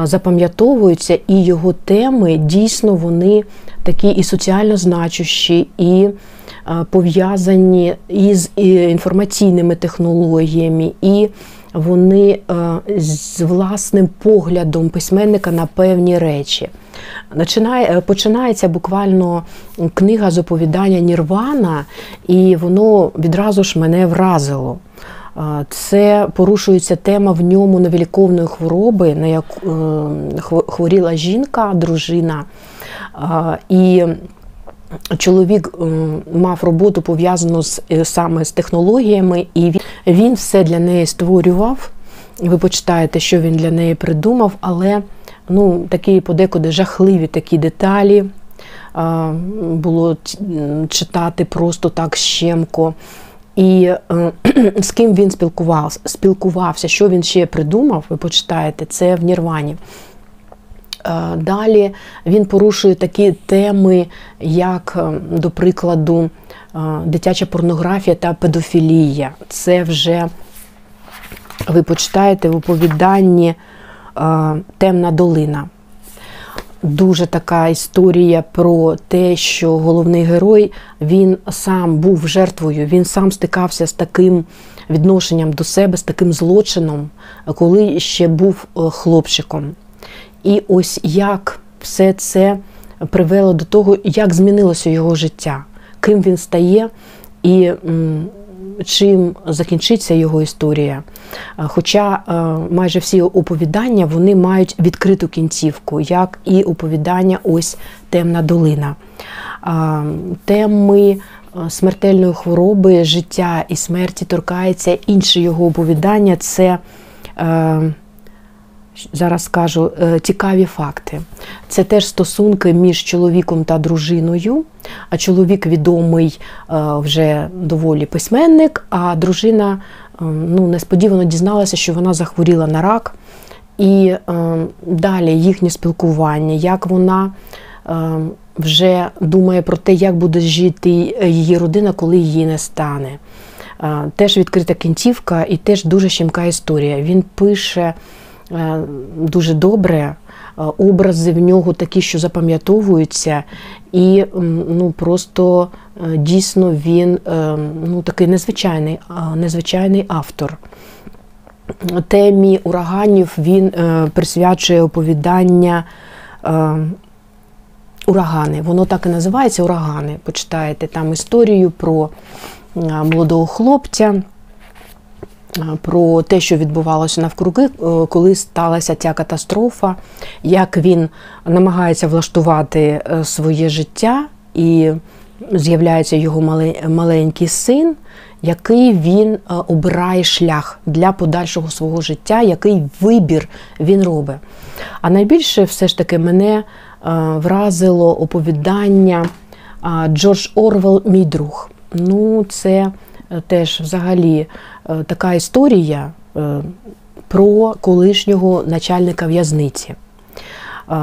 запам'ятовуються, і його теми дійсно вони такі і соціально значущі, і пов'язані із інформаційними технологіями. і вони е, з власним поглядом письменника на певні речі. Е, починається буквально книга з оповідання Нірвана, і воно відразу ж мене вразило. Е, це порушується тема в ньому невіліковної хвороби, на яку хворіла жінка, дружина. І Чоловік мав роботу пов'язану з саме з технологіями, і він все для неї створював. Ви почитаєте, що він для неї придумав, але ну, такі подекуди жахливі такі деталі було читати просто так щемко. І е, (clears throat) з ким він спілкувався, спілкувався, що він ще придумав, ви почитаєте, це в Нірвані. Е, далі він порушує такі теми, як, е, до прикладу, дитяча порнографія та педофілія. Це вже ви почитаєте в оповіданні Темна долина. Дуже така історія про те, що головний герой він сам був жертвою, він сам стикався з таким відношенням до себе, з таким злочином, коли ще був хлопчиком. І ось як все це привело до того, як змінилося його життя, ким він стає і чим закінчиться його історія. Хоча майже всі оповідання вони мають відкриту кінцівку, як і оповідання ось Темна долина. Теми смертельної хвороби, життя і смерті торкається інше його оповідання це зараз скажу е, цікаві факти. Це теж стосунки між чоловіком та дружиною. А чоловік відомий е, вже доволі письменник, а дружина е, ну, несподівано дізналася, що вона захворіла на рак. І далі їхнє спілкування, як вона вже думає про те, як буде жити її родина, коли її не стане. Теж відкрита кінцівка і теж дуже щемка історія. Він пише. Е, дуже добре. Е, образи в нього такі, що запам'ятовуються, і ну просто е, дійсно він ну такий незвичайний, незвичайний автор. Темі ураганів він присвячує оповідання урагани. Воно так і називається урагани. Почитаєте там історію про молодого хлопця про те, що відбувалося навкруги, е, коли сталася ця катастрофа, як він намагається влаштувати е, своє життя, і з'являється його маленький син, який він е, обирає шлях для подальшого свого життя, який вибір він робить. А найбільше все ж таки мене вразило оповідання Джордж Орвел, мій друг. Ну, це теж взагалі Е, така історія е, про колишнього начальника в'язниці. Е,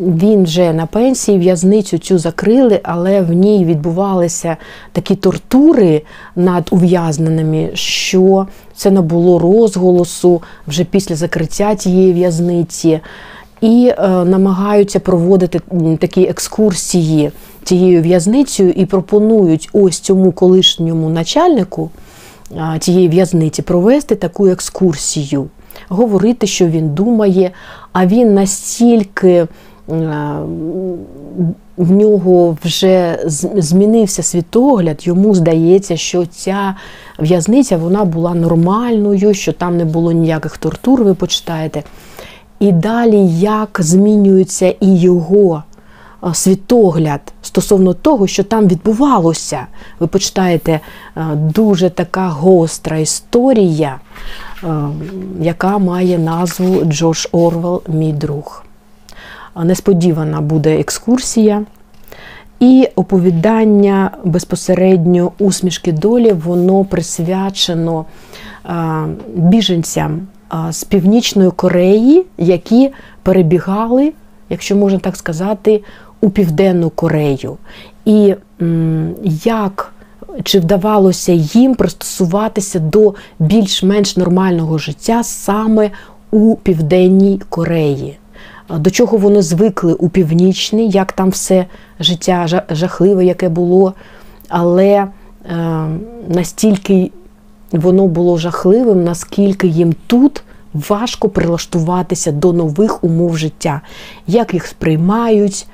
він вже на пенсії, в'язницю цю закрили, але в ній відбувалися такі тортури над ув'язненими, що це не було розголосу вже після закриття тієї в'язниці. І е, намагаються проводити такі екскурсії цією в'язницею і пропонують ось цьому колишньому начальнику тієї в'язниці провести таку екскурсію, говорити, що він думає, а він настільки в нього вже змінився світогляд, йому здається, що ця в'язниця вона була нормальною, що там не було ніяких тортур, ви почитаєте. І далі як змінюється і його світогляд стосовно того, що там відбувалося. Ви почитаєте дуже така гостра історія, яка має назву Джордж Орвел, мій друг. Несподівана буде екскурсія. І оповідання безпосередньо усмішки долі, воно присвячено біженцям з Північної Кореї, які перебігали, якщо можна так сказати, у Південну Корею. І як чи вдавалося їм пристосуватися до більш-менш нормального життя саме у Південній Кореї? До чого вони звикли у північній, як там все життя жахливе, яке було, але е, настільки воно було жахливим, наскільки їм тут важко прилаштуватися до нових умов життя, як їх сприймають,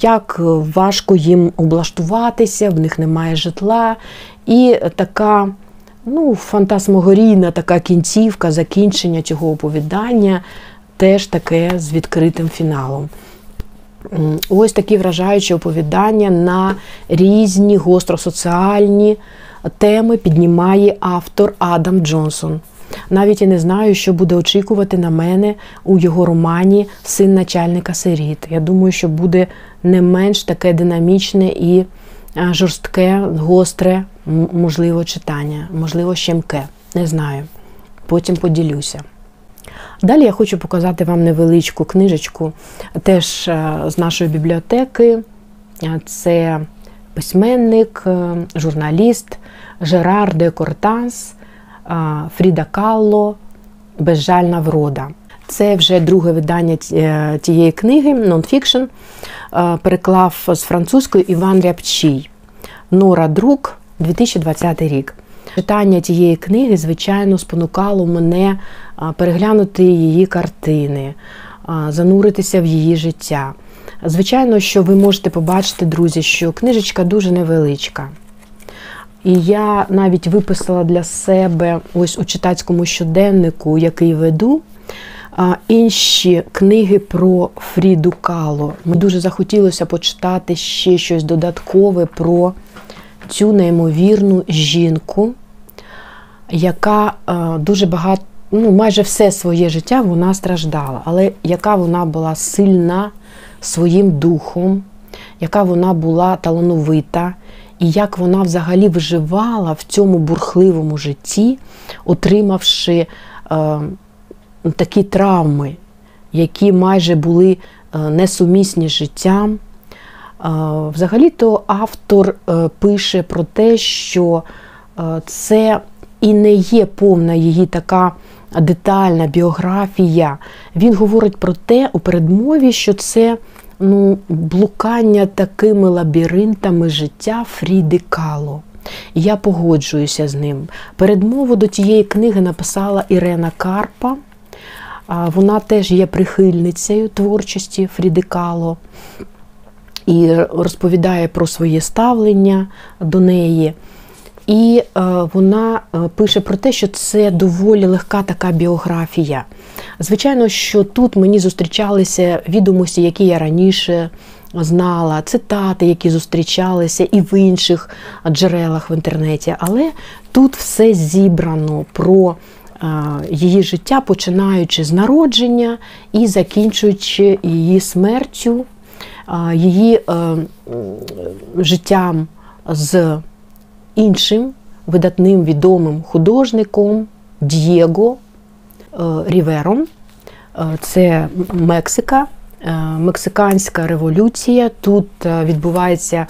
як важко їм облаштуватися, в них немає житла. І така ну, фантасмогорійна така кінцівка, закінчення цього оповідання теж таке з відкритим фіналом. Ось такі вражаючі оповідання на різні гостросоціальні теми піднімає автор Адам Джонсон. Навіть і не знаю, що буде очікувати на мене у його романі Син начальника сиріт. Я думаю, що буде не менш таке динамічне і жорстке, гостре, можливо, читання, можливо, щемке. Не знаю. Потім поділюся. Далі я хочу показати вам невеличку книжечку теж е, з нашої бібліотеки. Е, це письменник, е, журналіст Жерар де Кортанс, Фріда Калло, Безжальна врода. Це вже друге видання тієї книги, нонфікшн, переклав з французької Іван Рябчий. Нора Друк, 2020 рік. Читання тієї книги, звичайно, спонукало мене переглянути її картини, зануритися в її життя. Звичайно, що ви можете побачити, друзі, що книжечка дуже невеличка. І я навіть виписала для себе ось у читацькому щоденнику, який веду, інші книги про Фріду Кало. Мені дуже захотілося почитати ще щось додаткове про цю неймовірну жінку, яка дуже багато ну, майже все своє життя вона страждала, але яка вона була сильна своїм духом, яка вона була талановита, і як вона взагалі виживала в цьому бурхливому житті, отримавши е, такі травми, які майже були е, несумісні з життям. Е, Взагалі-то автор е, пише про те, що це і не є повна її така детальна біографія. Він говорить про те у передмові, що це ну, блукання такими лабіринтами життя Фріди Кало. Я погоджуюся з ним. Передмову до тієї книги написала Ірена Карпа. Вона теж є прихильницею творчості Фріди Кало і розповідає про своє ставлення до неї. І е, вона е, пише про те, що це доволі легка така біографія. Звичайно, що тут мені зустрічалися відомості, які я раніше знала, цитати, які зустрічалися і в інших джерелах в інтернеті. Але тут все зібрано про е, її життя, починаючи з народження і закінчуючи її смертю, її життям з іншим видатним відомим художником Д'єго е, Рівером. Е, це Мексика, е, Мексиканська революція. Тут відбувається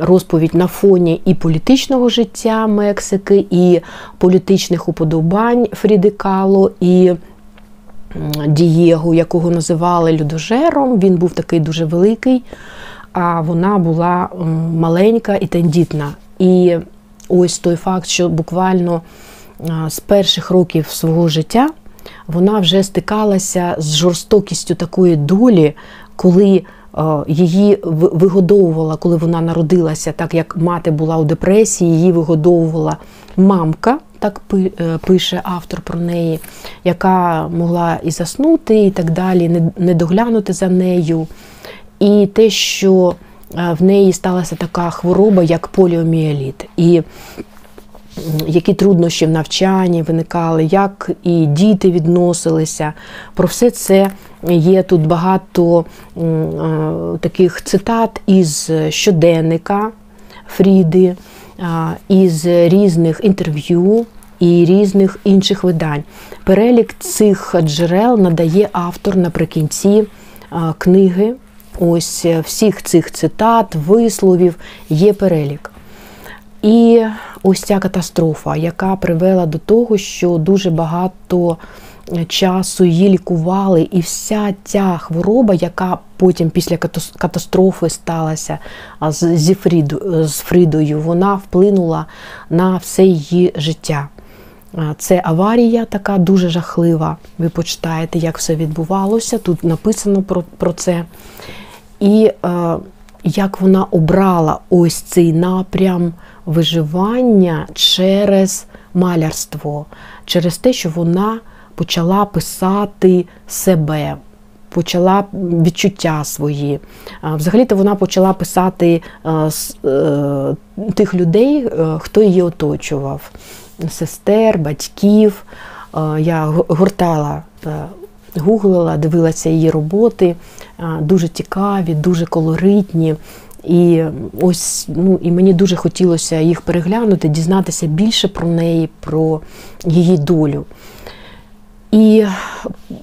розповідь на фоні і політичного життя Мексики, і політичних уподобань Фріди Кало, і Дієго, якого називали людожером. Він був такий дуже великий, а вона була маленька і тендітна. І ось той факт, що буквально з перших років свого життя вона вже стикалася з жорстокістю такої долі, коли її вигодовувала, коли вона народилася, так як мати була у депресії, її вигодовувала мамка так пише автор про неї, яка могла і заснути, і так далі, не доглянути за нею. І те, що в неї сталася така хвороба, як поліоміеліт. І які труднощі в навчанні виникали, як і діти відносилися. Про все це є тут багато таких цитат із щоденника Фріди, із різних інтерв'ю і різних інших видань. Перелік цих джерел надає автор наприкінці книги. Ось всіх цих цитат, висловів є перелік. І ось ця катастрофа, яка привела до того, що дуже багато часу її лікували, і вся ця хвороба, яка потім після катастрофи сталася Фрідою, з Фрідою, вона вплинула на все її життя. Це аварія така дуже жахлива. Ви почитаєте, як все відбувалося. Тут написано про, про це. І е, як вона обрала ось цей напрям виживання через малярство, через те, що вона почала писати себе. Почала відчуття свої. Взагалі-то вона почала писати е, тих людей, е, хто її оточував: сестер, батьків. Я гортала, гуглила, дивилася її роботи, дуже цікаві, дуже колоритні. І ось ну і мені дуже хотілося їх переглянути, дізнатися більше про неї, про її долю. І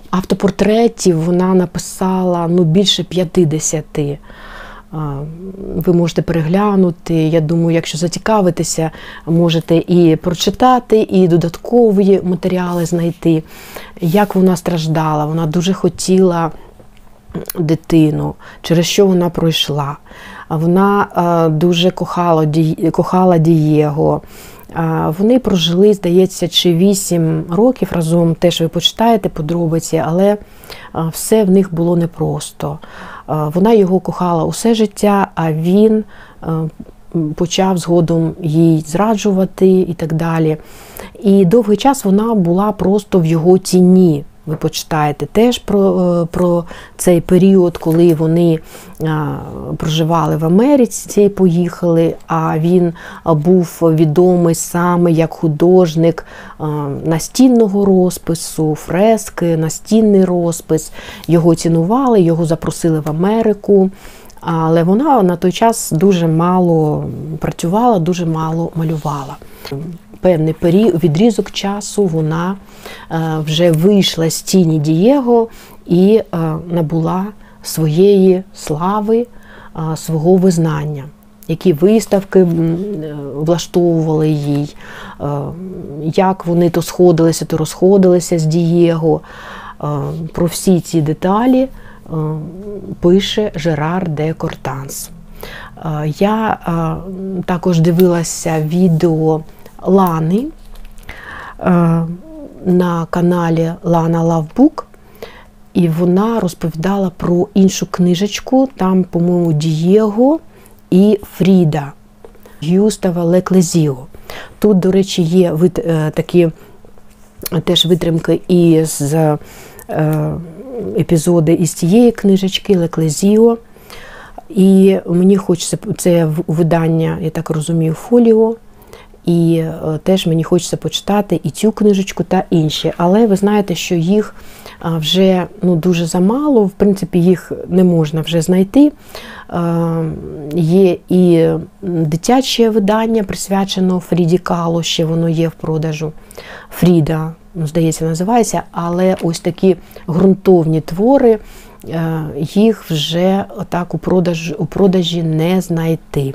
автопортретів вона написала ну, більше 50. Ви можете переглянути. Я думаю, якщо зацікавитися, можете і прочитати, і додаткові матеріали знайти. Як вона страждала, вона дуже хотіла дитину, через що вона пройшла. Вона дуже кохала кохала Дієго. Вони прожили, здається, чи 8 років разом, теж ви почитаєте подробиці, але все в них було непросто. Вона його кохала усе життя, а він почав згодом їй зраджувати і так далі. І довгий час вона була просто в його тіні ви почитаєте теж про е, про цей період, коли вони проживали в Америці, і поїхали, а він був відомий саме як художник настінного розпису, фрески, настінний розпис. Його цінували, його запросили в Америку. Але вона на той час дуже мало працювала, дуже мало малювала певний період, відрізок часу вона е, вже вийшла з тіні Дієго і е, набула своєї слави, е, свого визнання. Які виставки влаштовували їй, як вони то сходилися, то розходилися з Дієго. Про всі ці деталі пише Жерар де Кортанс. Я також дивилася відео Лани е, на каналі Лана Лавбук, і вона розповідала про іншу книжечку, там, по-моєму, Дієго і Фріда Гюстава Леклезіо. Тут, до речі, є е, такі теж витримки із е, епізоди із цієї книжечки Леклезіо. І мені хочеться це видання, я так розумію, фоліо. І е, теж мені хочеться почитати і цю книжечку та інші. Але ви знаєте, що їх вже ну, дуже замало, в принципі, їх не можна вже знайти. Є і дитяче видання, присвячено Фріді Кало, ще воно є в продажу. Фріда, ну, здається, називається, але ось такі ґрунтовні твори, е, їх вже так у продажі, у продажі не знайти.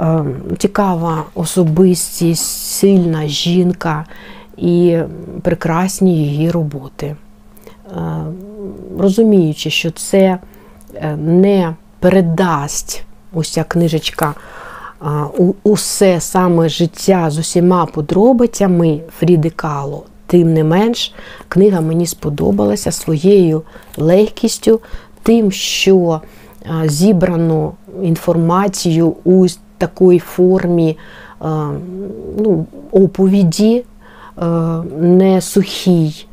Е, цікава особистість, сильна жінка і прекрасні її роботи. Е, розуміючи, що це е, не передасть ось ця книжечка усе саме життя з усіма подробицями Фріди Кало, тим не менш, книга мені сподобалася своєю легкістю, тим, що зібрано інформацію у такій формі ну, оповіді, не сухій,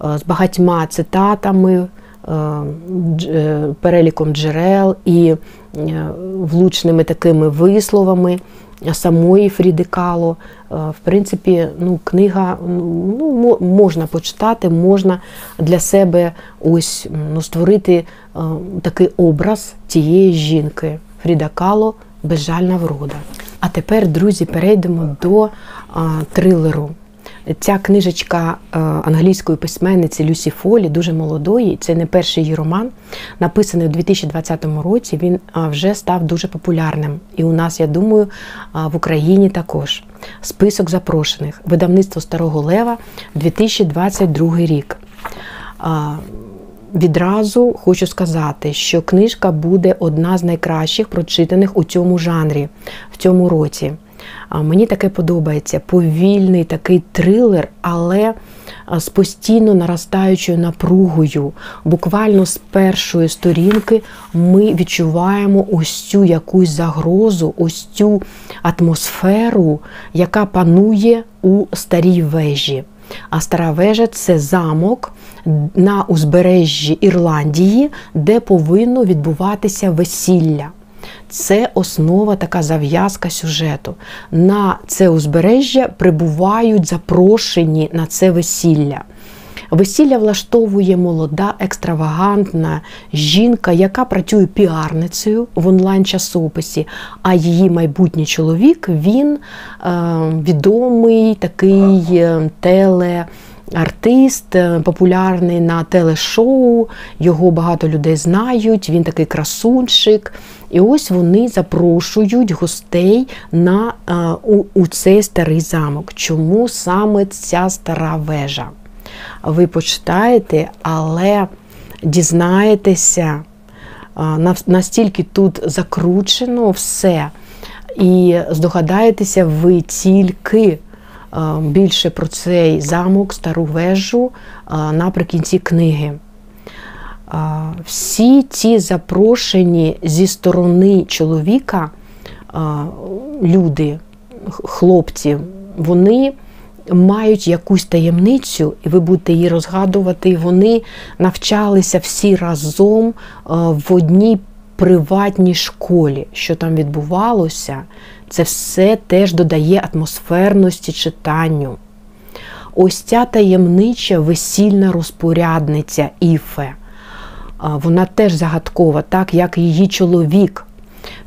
з багатьма цитатами. Переліком джерел і влучними такими висловами самої Фріди Кало. В принципі, ну, книга ну, можна почитати, можна для себе ось ну, створити такий образ тієї жінки. Фріда Кало Безжальна врода. А тепер, друзі, перейдемо до а, трилеру. Ця книжечка англійської письменниці Люсі Фолі, дуже молодої. Це не перший її роман, написаний у 2020 році. Він вже став дуже популярним. І у нас, я думаю, в Україні також. Список запрошених. Видавництво Старого Лева 2022 рік. Відразу хочу сказати, що книжка буде одна з найкращих прочитаних у цьому жанрі в цьому році. Мені таке подобається повільний такий трилер, але з постійно наростаючою напругою. Буквально з першої сторінки ми відчуваємо ось цю якусь загрозу, ось цю атмосферу, яка панує у старій вежі. А стара вежа це замок на узбережжі Ірландії, де повинно відбуватися весілля. Це основа, така зав'язка сюжету. На це узбережжя прибувають запрошені на це весілля. Весілля влаштовує молода, екстравагантна жінка, яка працює піарницею в онлайн-часописі, а її майбутній чоловік він е, відомий такий е, теле. Артист е, популярний на телешоу, його багато людей знають, він такий красунчик. І ось вони запрошують гостей на, е, у, у цей старий замок. Чому саме ця стара вежа? Ви почитаєте, але дізнаєтеся, настільки тут закручено все. І здогадаєтеся ви тільки. Більше про цей замок, стару вежу наприкінці книги. Всі ці запрошені зі сторони чоловіка люди, хлопці, вони мають якусь таємницю, і ви будете її розгадувати. Вони навчалися всі разом в одній приватній школі. Що там відбувалося, це все теж додає атмосферності читанню. Ось ця таємнича весільна розпорядниця Іфе. Вона теж загадкова, так як її чоловік.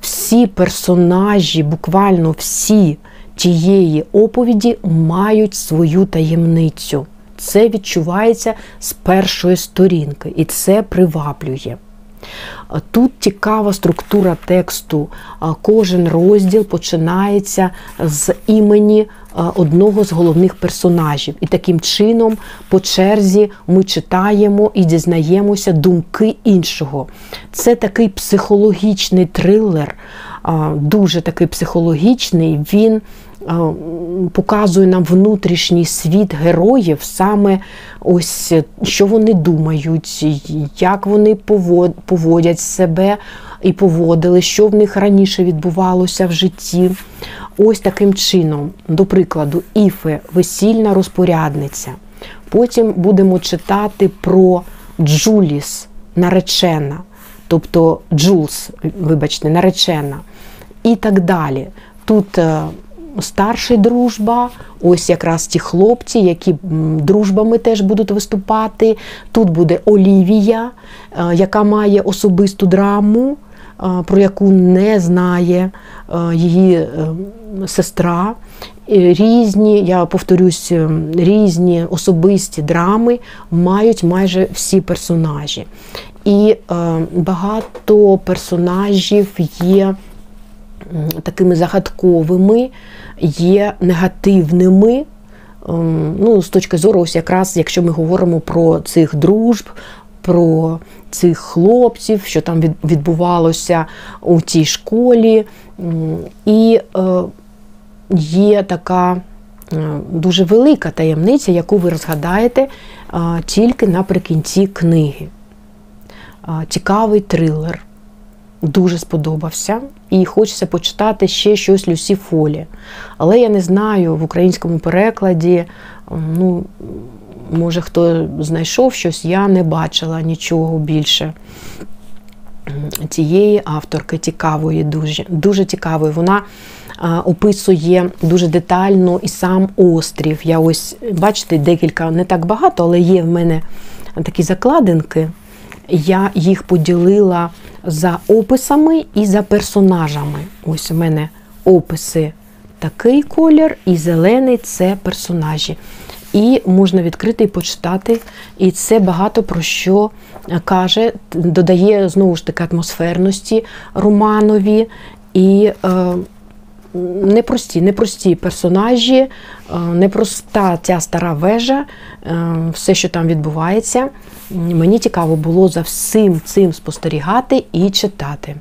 Всі персонажі, буквально всі тієї оповіді мають свою таємницю. Це відчувається з першої сторінки, і це приваблює. Тут цікава структура тексту. Кожен розділ починається з імені одного з головних персонажів. І таким чином, по черзі, ми читаємо і дізнаємося думки іншого. Це такий психологічний трилер, дуже такий психологічний. Він показує нам внутрішній світ героїв, саме ось що вони думають, як вони поводять себе і поводили, що в них раніше відбувалося в житті. Ось таким чином, до прикладу, Іфе весільна розпорядниця. Потім будемо читати про Джуліс, наречена, тобто Джулс, вибачте, наречена. І так далі. Тут е, старший дружба, ось якраз ті хлопці, які дружбами теж будуть виступати. Тут буде Олівія, е, яка має особисту драму, е, про яку не знає е, її сестра. Різні, я повторюсь, різні особисті драми мають майже всі персонажі. І багато персонажів є такими загадковими, є негативними. Ем, ну, З точки зору, ось якраз, якщо ми говоримо про цих дружб, про цих хлопців, що там відбувалося у цій школі. І е, є така е, дуже велика таємниця, яку ви розгадаєте е, тільки наприкінці книги. Цікавий трилер. дуже сподобався, і хочеться почитати ще щось Люсі Фолі. Але я не знаю в українському перекладі, ну, може, хто знайшов щось, я не бачила нічого більше. Цієї авторки цікавої, дуже дуже цікавої. Вона описує дуже детально і сам острів. Я ось, бачите, декілька, не так багато, але є в мене такі закладинки. Я їх поділила за описами і за персонажами. Ось у мене описи такий колір, і зелений це персонажі. І можна відкрити і почитати. І це багато про що каже, додає знову ж таки атмосферності романові і е, непрості, непрості персонажі, е, непроста ця стара вежа, е, все, що там відбувається. Мені цікаво було за всім цим спостерігати і читати.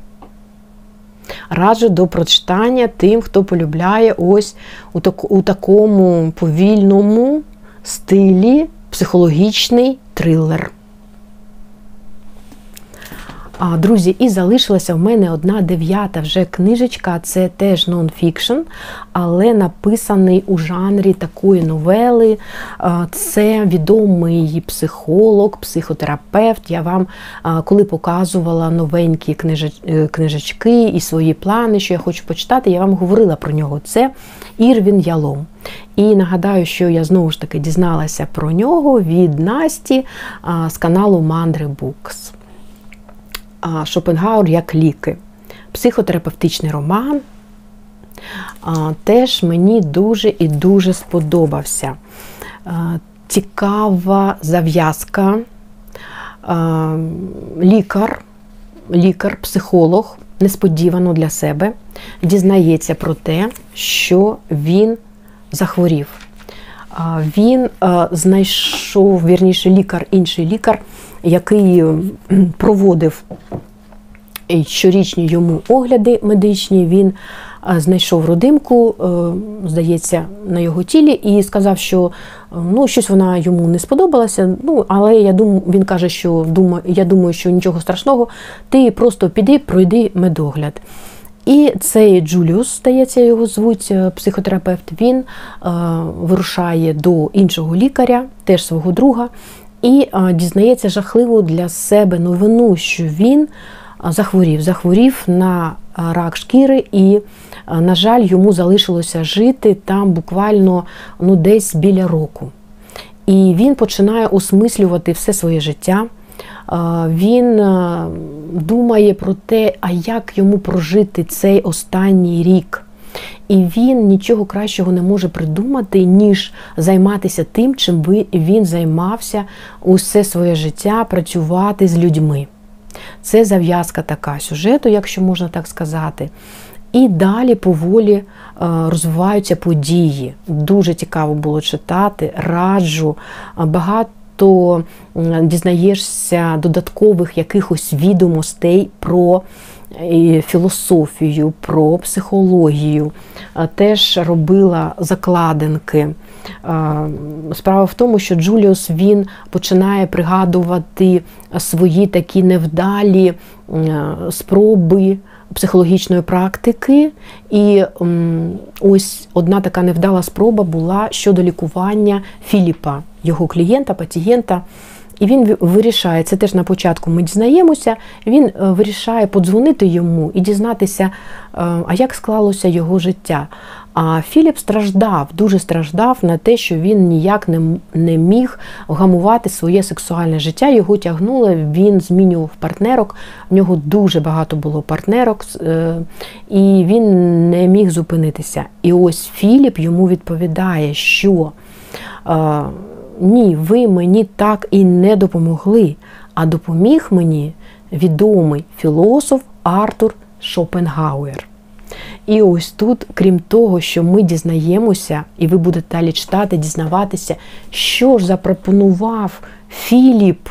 Раджу до прочитання тим, хто полюбляє ось у, так, у такому повільному стилі психологічний трилер. Друзі, і залишилася в мене одна дев'ята вже книжечка, це теж нонфікшн, але написаний у жанрі такої новели. Це відомий психолог, психотерапевт. Я вам, коли показувала новенькі е, книжечки і свої плани, що я хочу почитати, я вам говорила про нього. Це Ірвін Ялом. І нагадаю, що я знову ж таки дізналася про нього від Насті з каналу Мандри Букс. Шопенгаур як ліки. Психотерапевтичний роман теж мені дуже і дуже сподобався. Цікава зав'язка, лікар, лікар, психолог несподівано для себе дізнається про те, що він захворів. Він знайшов вірніше лікар, інший лікар який проводив щорічні йому огляди медичні, він знайшов родимку, е, здається, на його тілі, і сказав, що е, ну, щось вона йому не сподобалася. Ну, але я думаю, він каже, що я думаю, що нічого страшного, ти просто піди, пройди медогляд. І цей Джуліус, здається, його звуть е, психотерапевт, він е, вирушає до іншого лікаря, теж свого друга, і дізнається жахливу для себе новину, що він захворів, захворів на рак шкіри, і, на жаль, йому залишилося жити там буквально ну, десь біля року. І він починає осмислювати все своє життя. Він думає про те, а як йому прожити цей останній рік. І він нічого кращого не може придумати, ніж займатися тим, чим він займався усе своє життя, працювати з людьми. Це зав'язка така сюжету, якщо можна так сказати. І далі поволі е, розвиваються події. Дуже цікаво було читати, раджу. Багато дізнаєшся додаткових якихось відомостей про філософію, про психологію, теж робила закладинки. Справа в тому, що Джуліус він починає пригадувати свої такі невдалі спроби психологічної практики. І ось одна така невдала спроба була щодо лікування Філіпа, його клієнта, пацієнта. І він вирішає, це теж на початку ми дізнаємося, він е, вирішає подзвонити йому і дізнатися, е, а як склалося його життя. А Філіп страждав, дуже страждав на те, що він ніяк не не міг вгамувати своє сексуальне життя. Його тягнуло, він змінював партнерок. В нього дуже багато було партнерок, е, і він не міг зупинитися. І ось Філіп йому відповідає, що ні, ви мені так і не допомогли, а допоміг мені відомий філософ Артур Шопенгауер. І ось тут, крім того, що ми дізнаємося, і ви будете далі читати, дізнаватися, що ж запропонував Філіп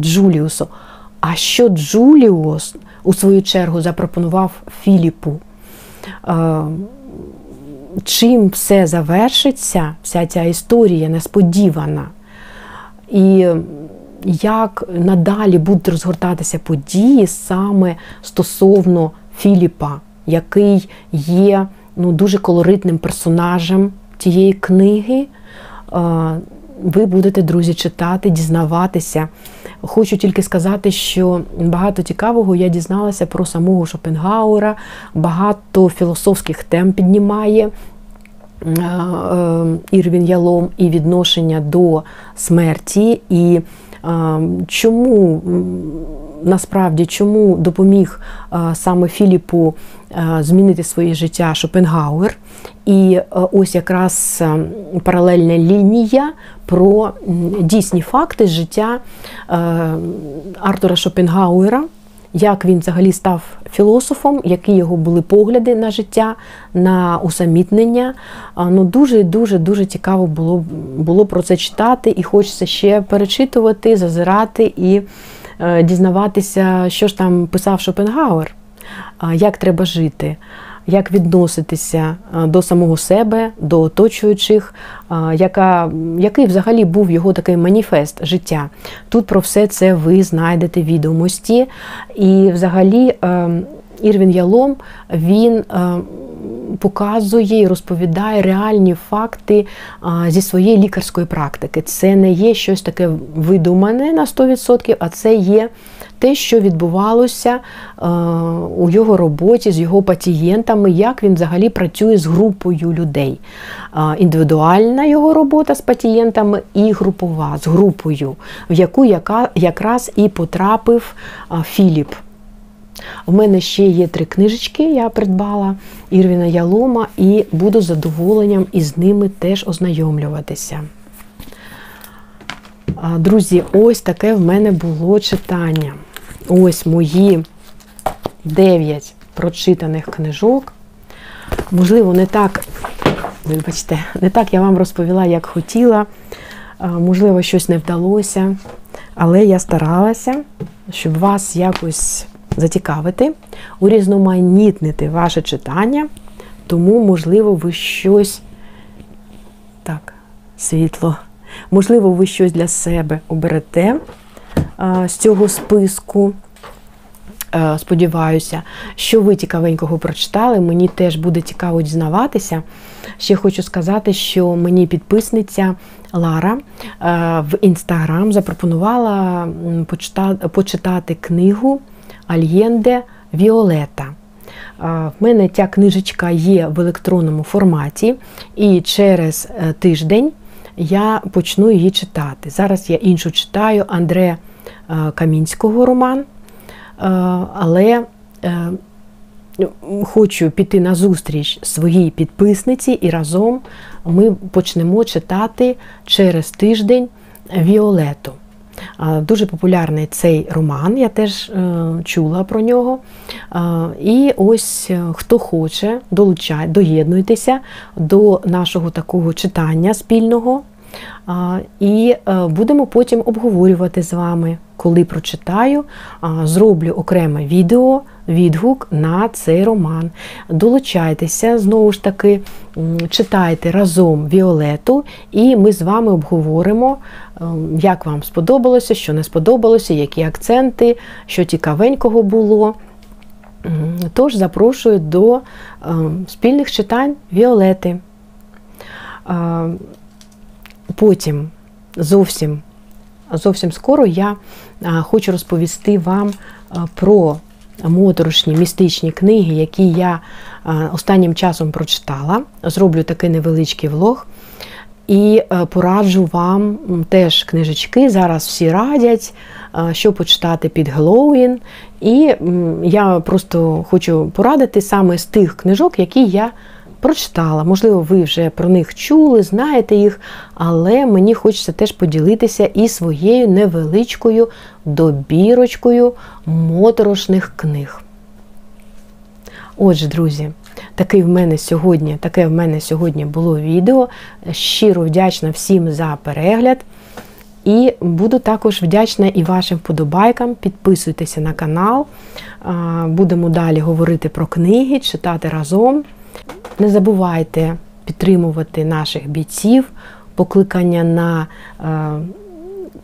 Джуліусу, а що Джуліус, у свою чергу, запропонував Філіпу? Чим все завершиться, вся ця історія несподівана. І як надалі будуть розгортатися події саме стосовно Філіпа, який є ну, дуже колоритним персонажем тієї книги. Ви будете, друзі, читати, дізнаватися. Хочу тільки сказати, що багато цікавого я дізналася про самого Шопенгауера, багато філософських тем піднімає. Ірвін Ялом і відношення до смерті, і чому насправді чому допоміг саме Філіпу змінити своє життя Шопенгауер. І ось якраз паралельна лінія про дійсні факти життя Артура Шопенгауера як він взагалі став філософом, які його були погляди на життя, на усамітнення. Ну Дуже дуже дуже цікаво було було про це читати, і хочеться ще перечитувати, зазирати і е, дізнаватися, що ж там писав Шопенгауер, як треба жити як відноситися до самого себе, до оточуючих, яка, який взагалі був його такий маніфест життя. Тут про все це ви знайдете відомості. І взагалі Ірвін Ялом він показує і розповідає реальні факти зі своєї лікарської практики. Це не є щось таке видумане на 100%, а це є те, що відбувалося у його роботі з його пацієнтами, як він взагалі працює з групою людей. Індивідуальна його робота з пацієнтами і групова з групою, в яку якраз і потрапив Філіп. У мене ще є три книжечки, я придбала Ірвіна Ялома, і буду з задоволенням із ними теж ознайомлюватися. Друзі, ось таке в мене було читання. Ось мої 9 прочитаних книжок. Можливо, не так, вибачте, не так я вам розповіла, як хотіла. Можливо, щось не вдалося. Але я старалася, щоб вас якось зацікавити, урізноманітнити ваше читання, тому, можливо, ви щось так, світло, можливо, ви щось для себе оберете з цього списку. Сподіваюся, що ви цікавенького прочитали. Мені теж буде цікаво дізнаватися. Ще хочу сказати, що мені підписниця Лара в інстаграм запропонувала почитати книгу Альєнде Віолета. В мене ця книжечка є в електронному форматі, і через е, тиждень я почну її читати. Зараз я іншу читаю Андре Камінського роман, е, але хочу піти на зустріч своїй підписниці, і разом ми почнемо читати через тиждень Віолету. Дуже популярний цей роман, я теж е, чула про нього. І ось е, хто хоче, долучай, доєднуйтеся до нашого такого читання спільного. І е, будемо потім обговорювати з вами, коли прочитаю, зроблю окреме відео, відгук на цей роман. Долучайтеся, знову ж таки, читайте разом Віолету, і ми з вами обговоримо, як вам сподобалося, що не сподобалося, які акценти, що цікавенького було. Тож запрошую до спільних читань Віолети. Потім зовсім зовсім скоро я хочу розповісти вам про моторошні містичні книги, які я останнім часом прочитала. Зроблю такий невеличкий влог. І пораджу вам теж книжечки. Зараз всі радять, що почитати під Геловін. І я просто хочу порадити саме з тих книжок, які я прочитала. Можливо, ви вже про них чули, знаєте їх, але мені хочеться теж поділитися і своєю невеличкою добірочкою моторошних книг. Отже, друзі, такий в мене сьогодні, таке в мене сьогодні було відео. Щиро вдячна всім за перегляд. І буду також вдячна і вашим вподобайкам. Підписуйтеся на канал. Будемо далі говорити про книги, читати разом. Не забувайте підтримувати наших бійців, покликання на е,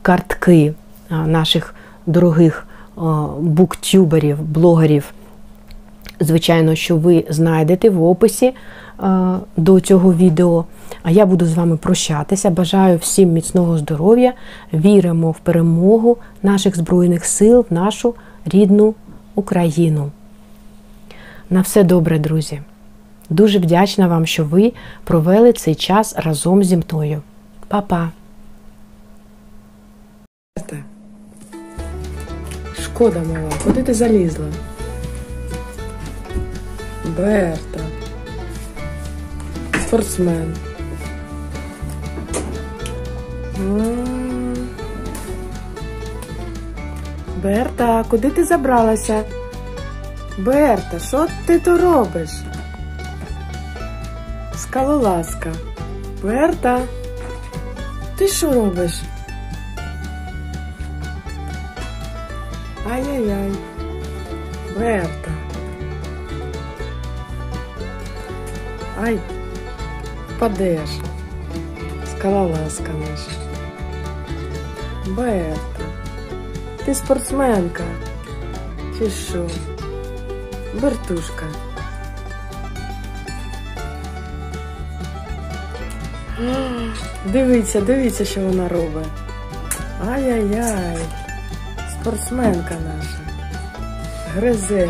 картки наших дорогих а, буктюберів, блогерів. Звичайно, що ви знайдете в описі до цього відео. А я буду з вами прощатися. Бажаю всім міцного здоров'я. Віримо в перемогу наших Збройних сил в нашу рідну Україну. На все добре, друзі. Дуже вдячна вам, що ви провели цей час разом зі мною. Па-па! Шкода мала, куди ти залізла? Берта. Спортсмен. Берта, куди ти забралася? Берта, що ти тут робиш? Скалолазка. Берта, ти що робиш? Ай-яй-яй. Берта. Ай, впадеш. Скалолазка наша. Берта. Ти спортсменка. Чи що? Бертушка. Дивіться, дивіться, що вона робить. Ай-яй-яй. Спортсменка наша. Гризе